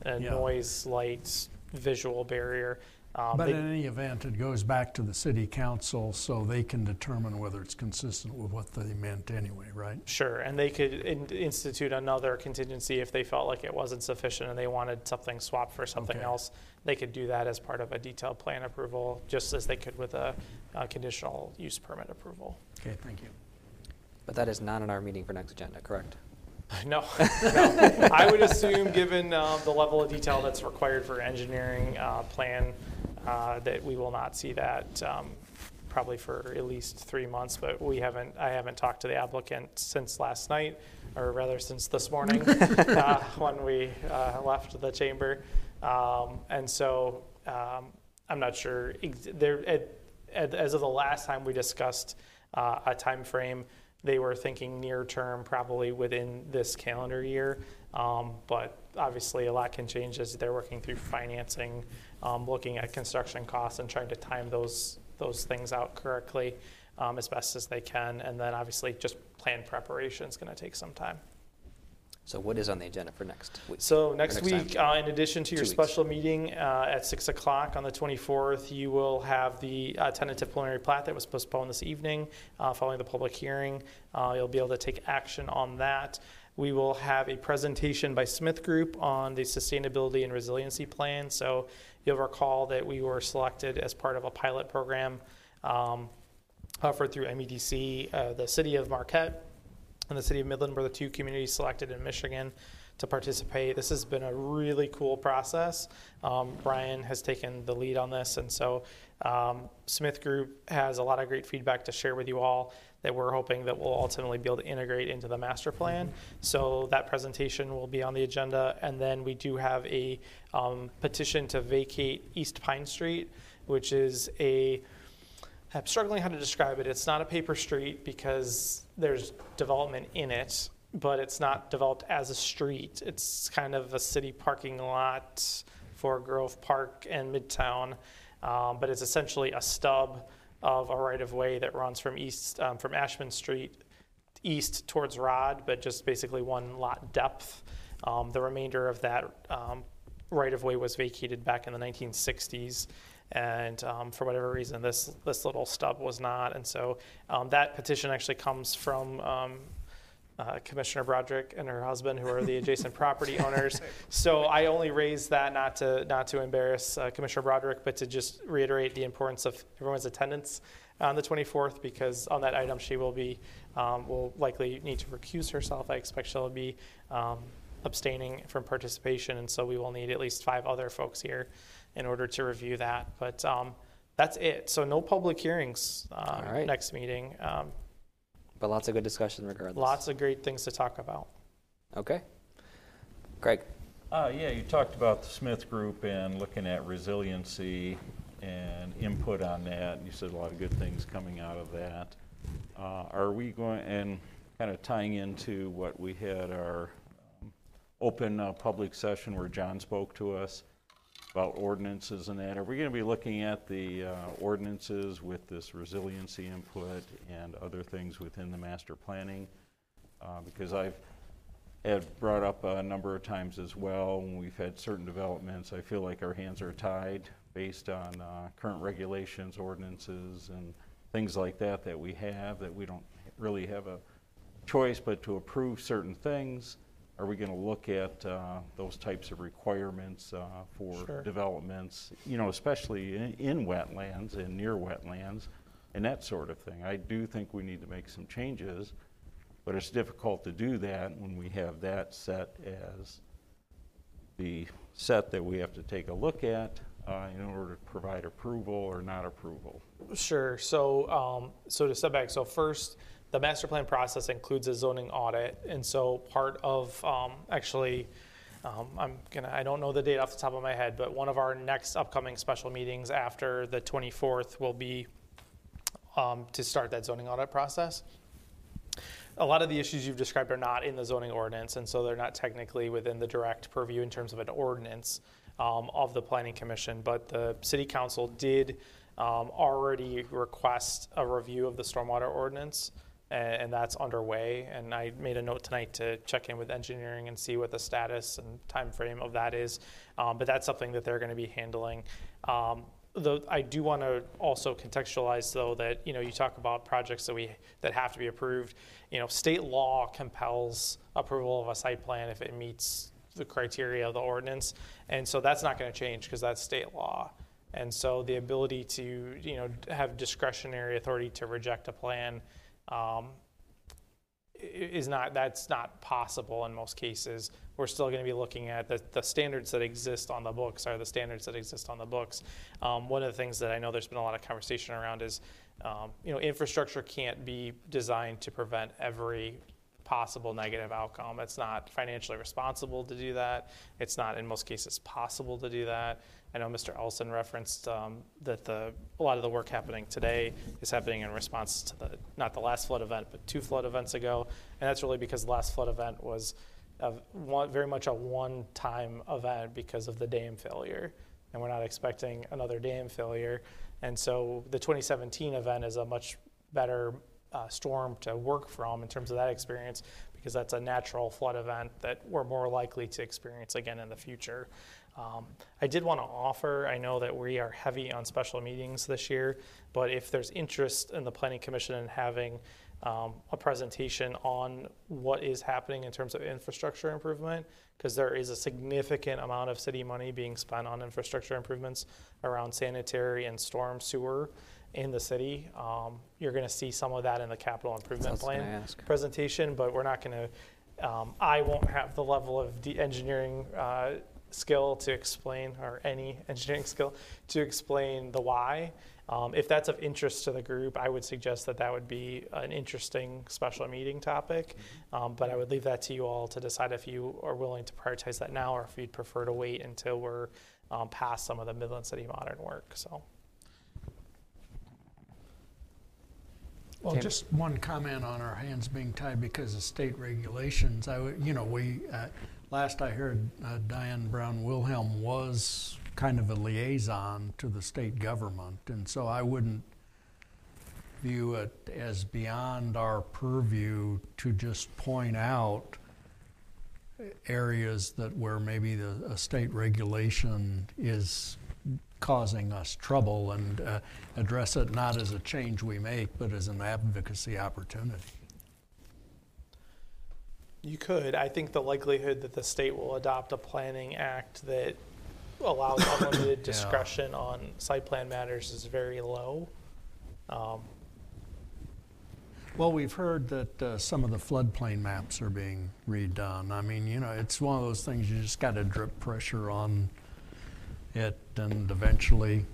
uh, Yeah. noise, light, visual barrier. Um, But they- in any event, it goes back to the city council so they can determine whether it's consistent with what they meant anyway, right? Sure, and they could in- institute another contingency if they felt like it wasn't sufficient and they wanted something swapped for something Okay. else. They could do that as part of a detailed plan approval, just as they could with a, a conditional use permit approval. Okay, thank you. But that is not on our meeting for next agenda, correct? *laughs* No, no. I would assume, given um, the level of detail that's required for engineering uh, plan, uh, that we will not see that um, probably for at least three months. But we haven't, I haven't talked to the applicant since last night, or rather since this morning, *laughs* uh, when we uh, left the chamber. Um, And so um, I'm not sure, there, at- at- as of the last time we discussed uh, a timeframe, they were thinking near term, probably within this calendar year. Um, But obviously, a lot can change as they're working through financing, um, looking at construction costs and trying to time those, those things out correctly um, as best as they can. And then obviously, just plan preparation is going to take some time. So what is on the agenda for next week? So Or next week, uh, in addition to your Two weeks. special meeting uh, at 6 o'clock on the 24th, you will have the uh, tentative preliminary plat that was postponed this evening uh, following the public hearing. Uh, You'll be able to take action on that. We will have a presentation by Smith Group on the sustainability and resiliency plan. So you'll recall that we were selected as part of a pilot program um, offered through MEDC, uh, the city of Marquette, and the city of Midland were the two communities selected in Michigan to participate. This has been a really cool process. Um, Brian has taken the lead on this, and so um, Smith Group has a lot of great feedback to share with you all that we're hoping that we'll ultimately be able to integrate into the master plan. So that presentation will be on the agenda, and then we do have a um, petition to vacate East Pine Street, which is a I'm struggling how to describe it. It's not a paper street because there's development in it, but it's not developed as a street. It's kind of a city parking lot for Grove Park and Midtown, um, but it's essentially a stub of a right of way that runs from east um, from Ashman Street east towards Rodd, but just basically one lot depth. Um, the remainder of that um, right of way was vacated back in the 1960s. And um, for whatever reason, this, this little stub was not. And so um, that petition actually comes from um, uh, Commissioner Broderick and her husband, who are the adjacent property owners. *laughs* So I only raised that not to, not to embarrass uh, Commissioner Broderick, but to just reiterate the importance of everyone's attendance on the 24th, because on that item, she will be, um, will likely need to recuse herself. I expect she'll be um, abstaining from participation, and so we will need at least five other folks here in order to review that. But um, that's it. So no public hearings um, All right. next meeting. Um, But lots of good discussion regardless. lots of great things to talk about. Okay. Greg? Uh, yeah, you talked about the Smith Group and looking at resiliency and input on that. You said a lot of good things coming out of that. Uh, are we going, and kind of tying into what we had our um, open uh, public session where John spoke to us about ordinances and that, are we going to be looking at the uh, ordinances with this resiliency input and other things within the master planning? Uh, because I've had brought up a number of times as well, when we've had certain developments, I feel like our hands are tied based on uh, current regulations, ordinances, and things like that that we have, that we don't really have a choice but to approve certain things. Are we going to look at uh, those types of requirements uh, for Sure. developments, you know, especially in, in wetlands and near wetlands and that sort of thing? I do think we need to make some changes, but it's difficult to do that when we have that set as the set that we have to take a look at uh, in order to provide approval or not approval. Sure. So, um, so to step back, so first, the master plan process includes a zoning audit, and so part of um, actually, um, I'm gonna, I don't know the date off the top of my head, but one of our next upcoming special meetings after the 24th will be um, to start that zoning audit process. A lot of the issues you've described are not in the zoning ordinance, and so they're not technically within the direct purview in terms of an ordinance um, of the planning commission. But the city council did um, already request a review of the stormwater ordinance, and, and that's underway. And I made a note tonight to check in with engineering and see what the status and time frame of that is. Um, but that's something that they're going to be handling. Um, the, I do want to also contextualize though that you know you talk about projects that we that have to be approved. You know, state law compels approval of a site plan if it meets the criteria of the ordinance, and so that's not going to change because that's state law. And so the ability to you know have discretionary authority to reject a plan um, is not that's not possible in most cases. We're still going to be looking at the, the standards that exist on the books are the standards that exist on the books. Um, one of the things that I know there's been a lot of conversation around is, um, you know, infrastructure can't be designed to prevent every possible negative outcome. It's not financially responsible to do that. It's not in most cases possible to do that. I know Mr. Elson referenced um, that the a lot of the work happening today is happening in response to the not the last flood event, but two flood events ago, and that's really because the last flood event was one, very much a one-time event because of the dam failure, and we're not expecting another dam failure, and so the 2017 event is a much better uh, storm to work from in terms of that experience because that's a natural flood event that we're more likely to experience again in the future. Um, I did want to offer, I know that we are heavy on special meetings this year, but if there's interest in the Planning Commission in having um, a presentation on what is happening in terms of infrastructure improvement, because there is a significant amount of city money being spent on infrastructure improvements around sanitary and storm sewer in the city. Um, you're going to see some of that in the capital improvement That's what I was plan presentation, but we're not going to. Um, I won't have the level of de- engineering uh, skill to explain, or any engineering skill to explain the why. Um, if that's of interest to the group, I would suggest that that would be an interesting special meeting topic. Um, but I would leave that to you all to decide if you are willing to prioritize that now, or if you'd prefer to wait until we're um, past some of the Midland City modern work. So. Well, Tim? just one comment on our hands being tied because of state regulations. I, would- you know, we, uh, last I heard, uh, Diane Brown Wilhelm was kind of a liaison to the state government, and so I wouldn't view it as beyond our purview to just point out areas that where maybe the, a state regulation is causing us trouble and uh, address it not as a change we make, but as an advocacy opportunity. You could. I think the likelihood that the state will adopt a planning act that allows *coughs* unlimited discretion on site plan matters is very low. Um, Well, we've heard that uh, some of the floodplain maps are being redone. I mean, you know, it's one of those things you just got to drip pressure on it, and eventually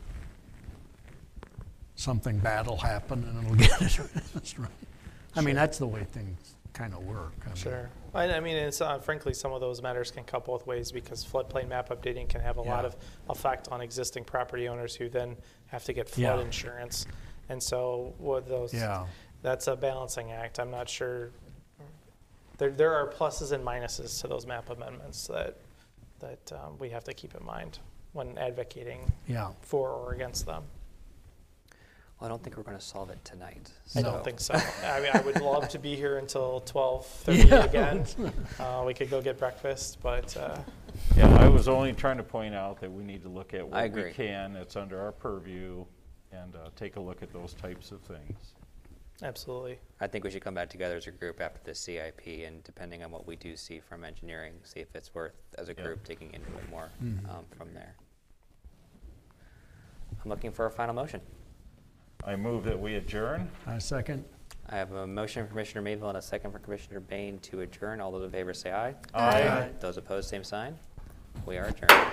something bad will happen and it'll *laughs* get addressed, right? I mean, that's the way things kind of work. I mean, Sure. I mean, it's, uh, frankly, some of those matters can cut both ways because floodplain map updating can have a lot Yeah. of effect on existing property owners who then have to get flood Yeah. insurance. And so what those, Yeah. that's a balancing act. I'm not sure. There, there are pluses and minuses to those map amendments that, that um, we have to keep in mind when advocating Yeah. for or against them. Well, I don't think we're going to solve it tonight. I so- don't think so. I mean, I would love to be here until twelve thirty Yeah. again. *laughs* Uh, we could go get breakfast, but, uh, Yeah, I was only trying to point out that we need to look at I what we can, it's under our purview, and uh, take a look at those types of things. absolutely. I think we should come back together as a group after the CIP, and depending on what we do see from engineering, see if it's worth, as a Yeah. group, digging into it more Mhm. um, from there. I'm looking for a final motion. I move that we adjourn. I second. I have a motion from Commissioner Mayville and a second from Commissioner Bain to adjourn. All those in favor say aye. Aye. Aye. Those opposed, same sign. We are adjourned.